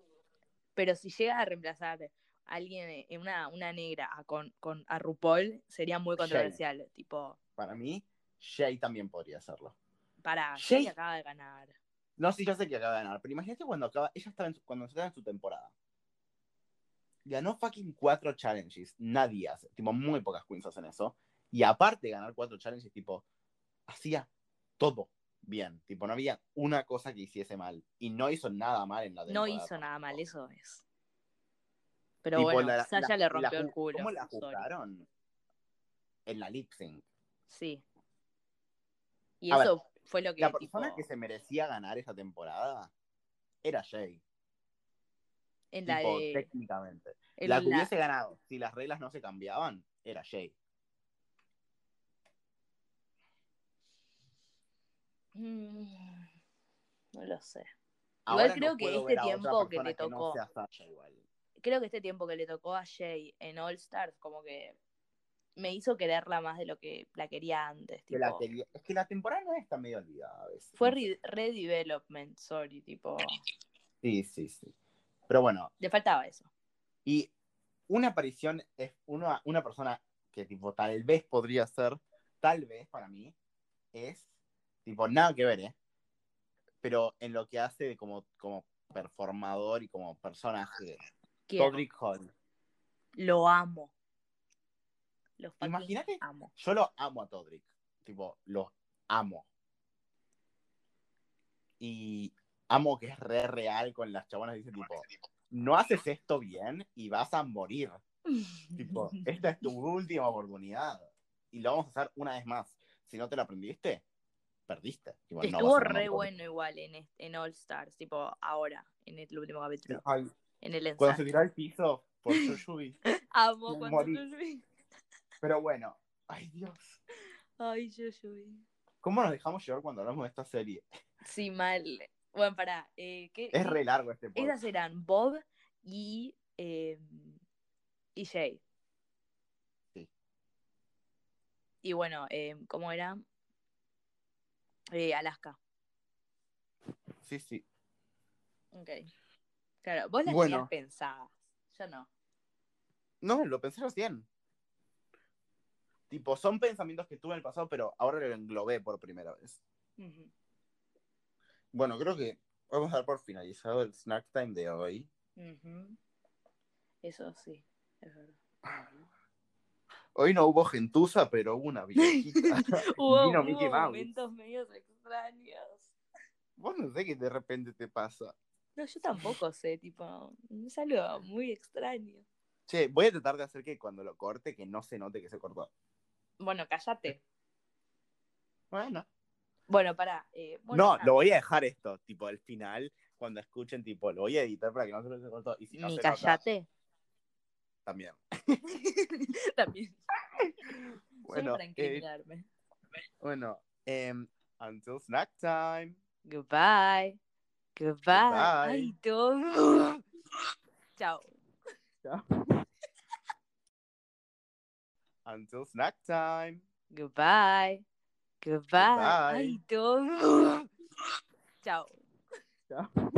A: Pero si llega a reemplazar a alguien, en una, una negra a, con, con, a RuPaul, sería muy
B: Shay.
A: controversial. Tipo,
B: Para mí, Shay también podría hacerlo.
A: para,
B: Shay-
A: Shay acaba de ganar.
B: No, sí, yo sé que acaba de ganar, pero imagínate cuando acaba, ella estaba en su, cuando estaba en su temporada. Ganó fucking cuatro challenges. Nadie hace, tipo, muy pocas queens hacen eso. Y aparte de ganar cuatro challenges, tipo, hacía todo bien. Tipo, no había una cosa que hiciese mal. Y no hizo nada mal en la
A: No
B: temporada.
A: hizo nada mal, eso es. Pero
B: Tipo,
A: bueno,
B: la-
A: Sasha
B: la-
A: le rompió
B: la
A: el culo.
B: ¿Cómo la juzgaron? En la lip sync.
A: Sí. Y
B: A ver,
A: eso fue lo que.
B: La persona que se merecía ganar esa temporada era Jay.
A: en la
B: tipo,
A: de.
B: técnicamente.
A: en
B: La que
A: la-
B: hubiese ganado, si las reglas no se cambiaban, era Jay.
A: Mm, No lo sé.
B: Ahora
A: Igual creo
B: no
A: que este tiempo que le tocó-
B: no sea Sasha igual.
A: Creo que este tiempo que le tocó a Jay en All Stars, como que me hizo quererla más de lo que la quería antes.
B: La quería- Es que la temporada no está medio olvidada a veces.
A: Fue re- redevelopment, sorry, tipo.
B: Sí, sí, sí. Pero bueno,
A: Le faltaba eso.
B: y una aparición es una, una persona que tipo tal vez podría ser, tal vez para mí, es tipo nada que ver, ¿eh? Pero en lo que hace de como, como performador y como personaje. Todrick Hall.
A: Lo amo.
B: Imagínate
A: amo.
B: Yo lo amo a Todrick. Tipo, lo amo. Y amo que es re real con las chabonas. Dice, tipo, no haces esto bien y vas a morir. Tipo, esta es tu última oportunidad. Y lo vamos a hacer una vez más. Si no te lo aprendiste, perdiste. No
A: Estuvo re bueno igual en, en All Stars, tipo ahora, en el último capítulo,
B: Ay,
A: en el
B: cuando se tiró al piso por Yuyubi.
A: Amo cuando vi.
B: Pero bueno, ay Dios.
A: Ay, vi.
B: ¿Cómo nos dejamos llevar cuando hablamos de esta serie?
A: Sí, mal. Bueno, pará. Eh, ¿qué,
B: Es re largo este podcast.
A: Esas eran Bob y, eh, y Jay.
B: Sí.
A: Y bueno, eh, ¿cómo era? Eh, Alaska.
B: Sí, sí.
A: Ok. Claro, vos las
B: Bueno.
A: tenías pensadas. Yo no.
B: No, lo pensé recién. Tipo, son pensamientos que tuve en el pasado, pero ahora lo englobé por primera vez. Bueno, creo que vamos a dar por finalizado el snack time de hoy.
A: Eso sí, es verdad.
B: Hoy no hubo gentuza, pero hubo una viejita.
A: Hubo,
B: Vino
A: hubo
B: Mickey Mouse.
A: momentos medios extraños.
B: Vos no sé qué de repente te pasa.
A: No, yo tampoco sé, tipo, es algo muy extraño.
B: Che, voy a tratar de hacer que cuando lo corte, que no se note que se cortó.
A: Bueno, cállate.
B: Bueno.
A: Bueno, pará. eh, bueno,
B: no,
A: nada.
B: lo voy a dejar esto, tipo, al final, cuando escuchen, tipo, lo voy a editar para que no se lo se cortó. Y si no
A: Ni
B: se nota,
A: cállate.
B: También.
A: También.
B: Bueno,
A: Solo para
B: eh, bueno, em, until snack time.
A: Goodbye. Goodbye.
B: Goodbye.
A: Ay, todo. Chao.
B: Until snack time.
A: Goodbye. Goodbye.
B: Goodbye.
A: Ay, todo. Chao.
B: Chao.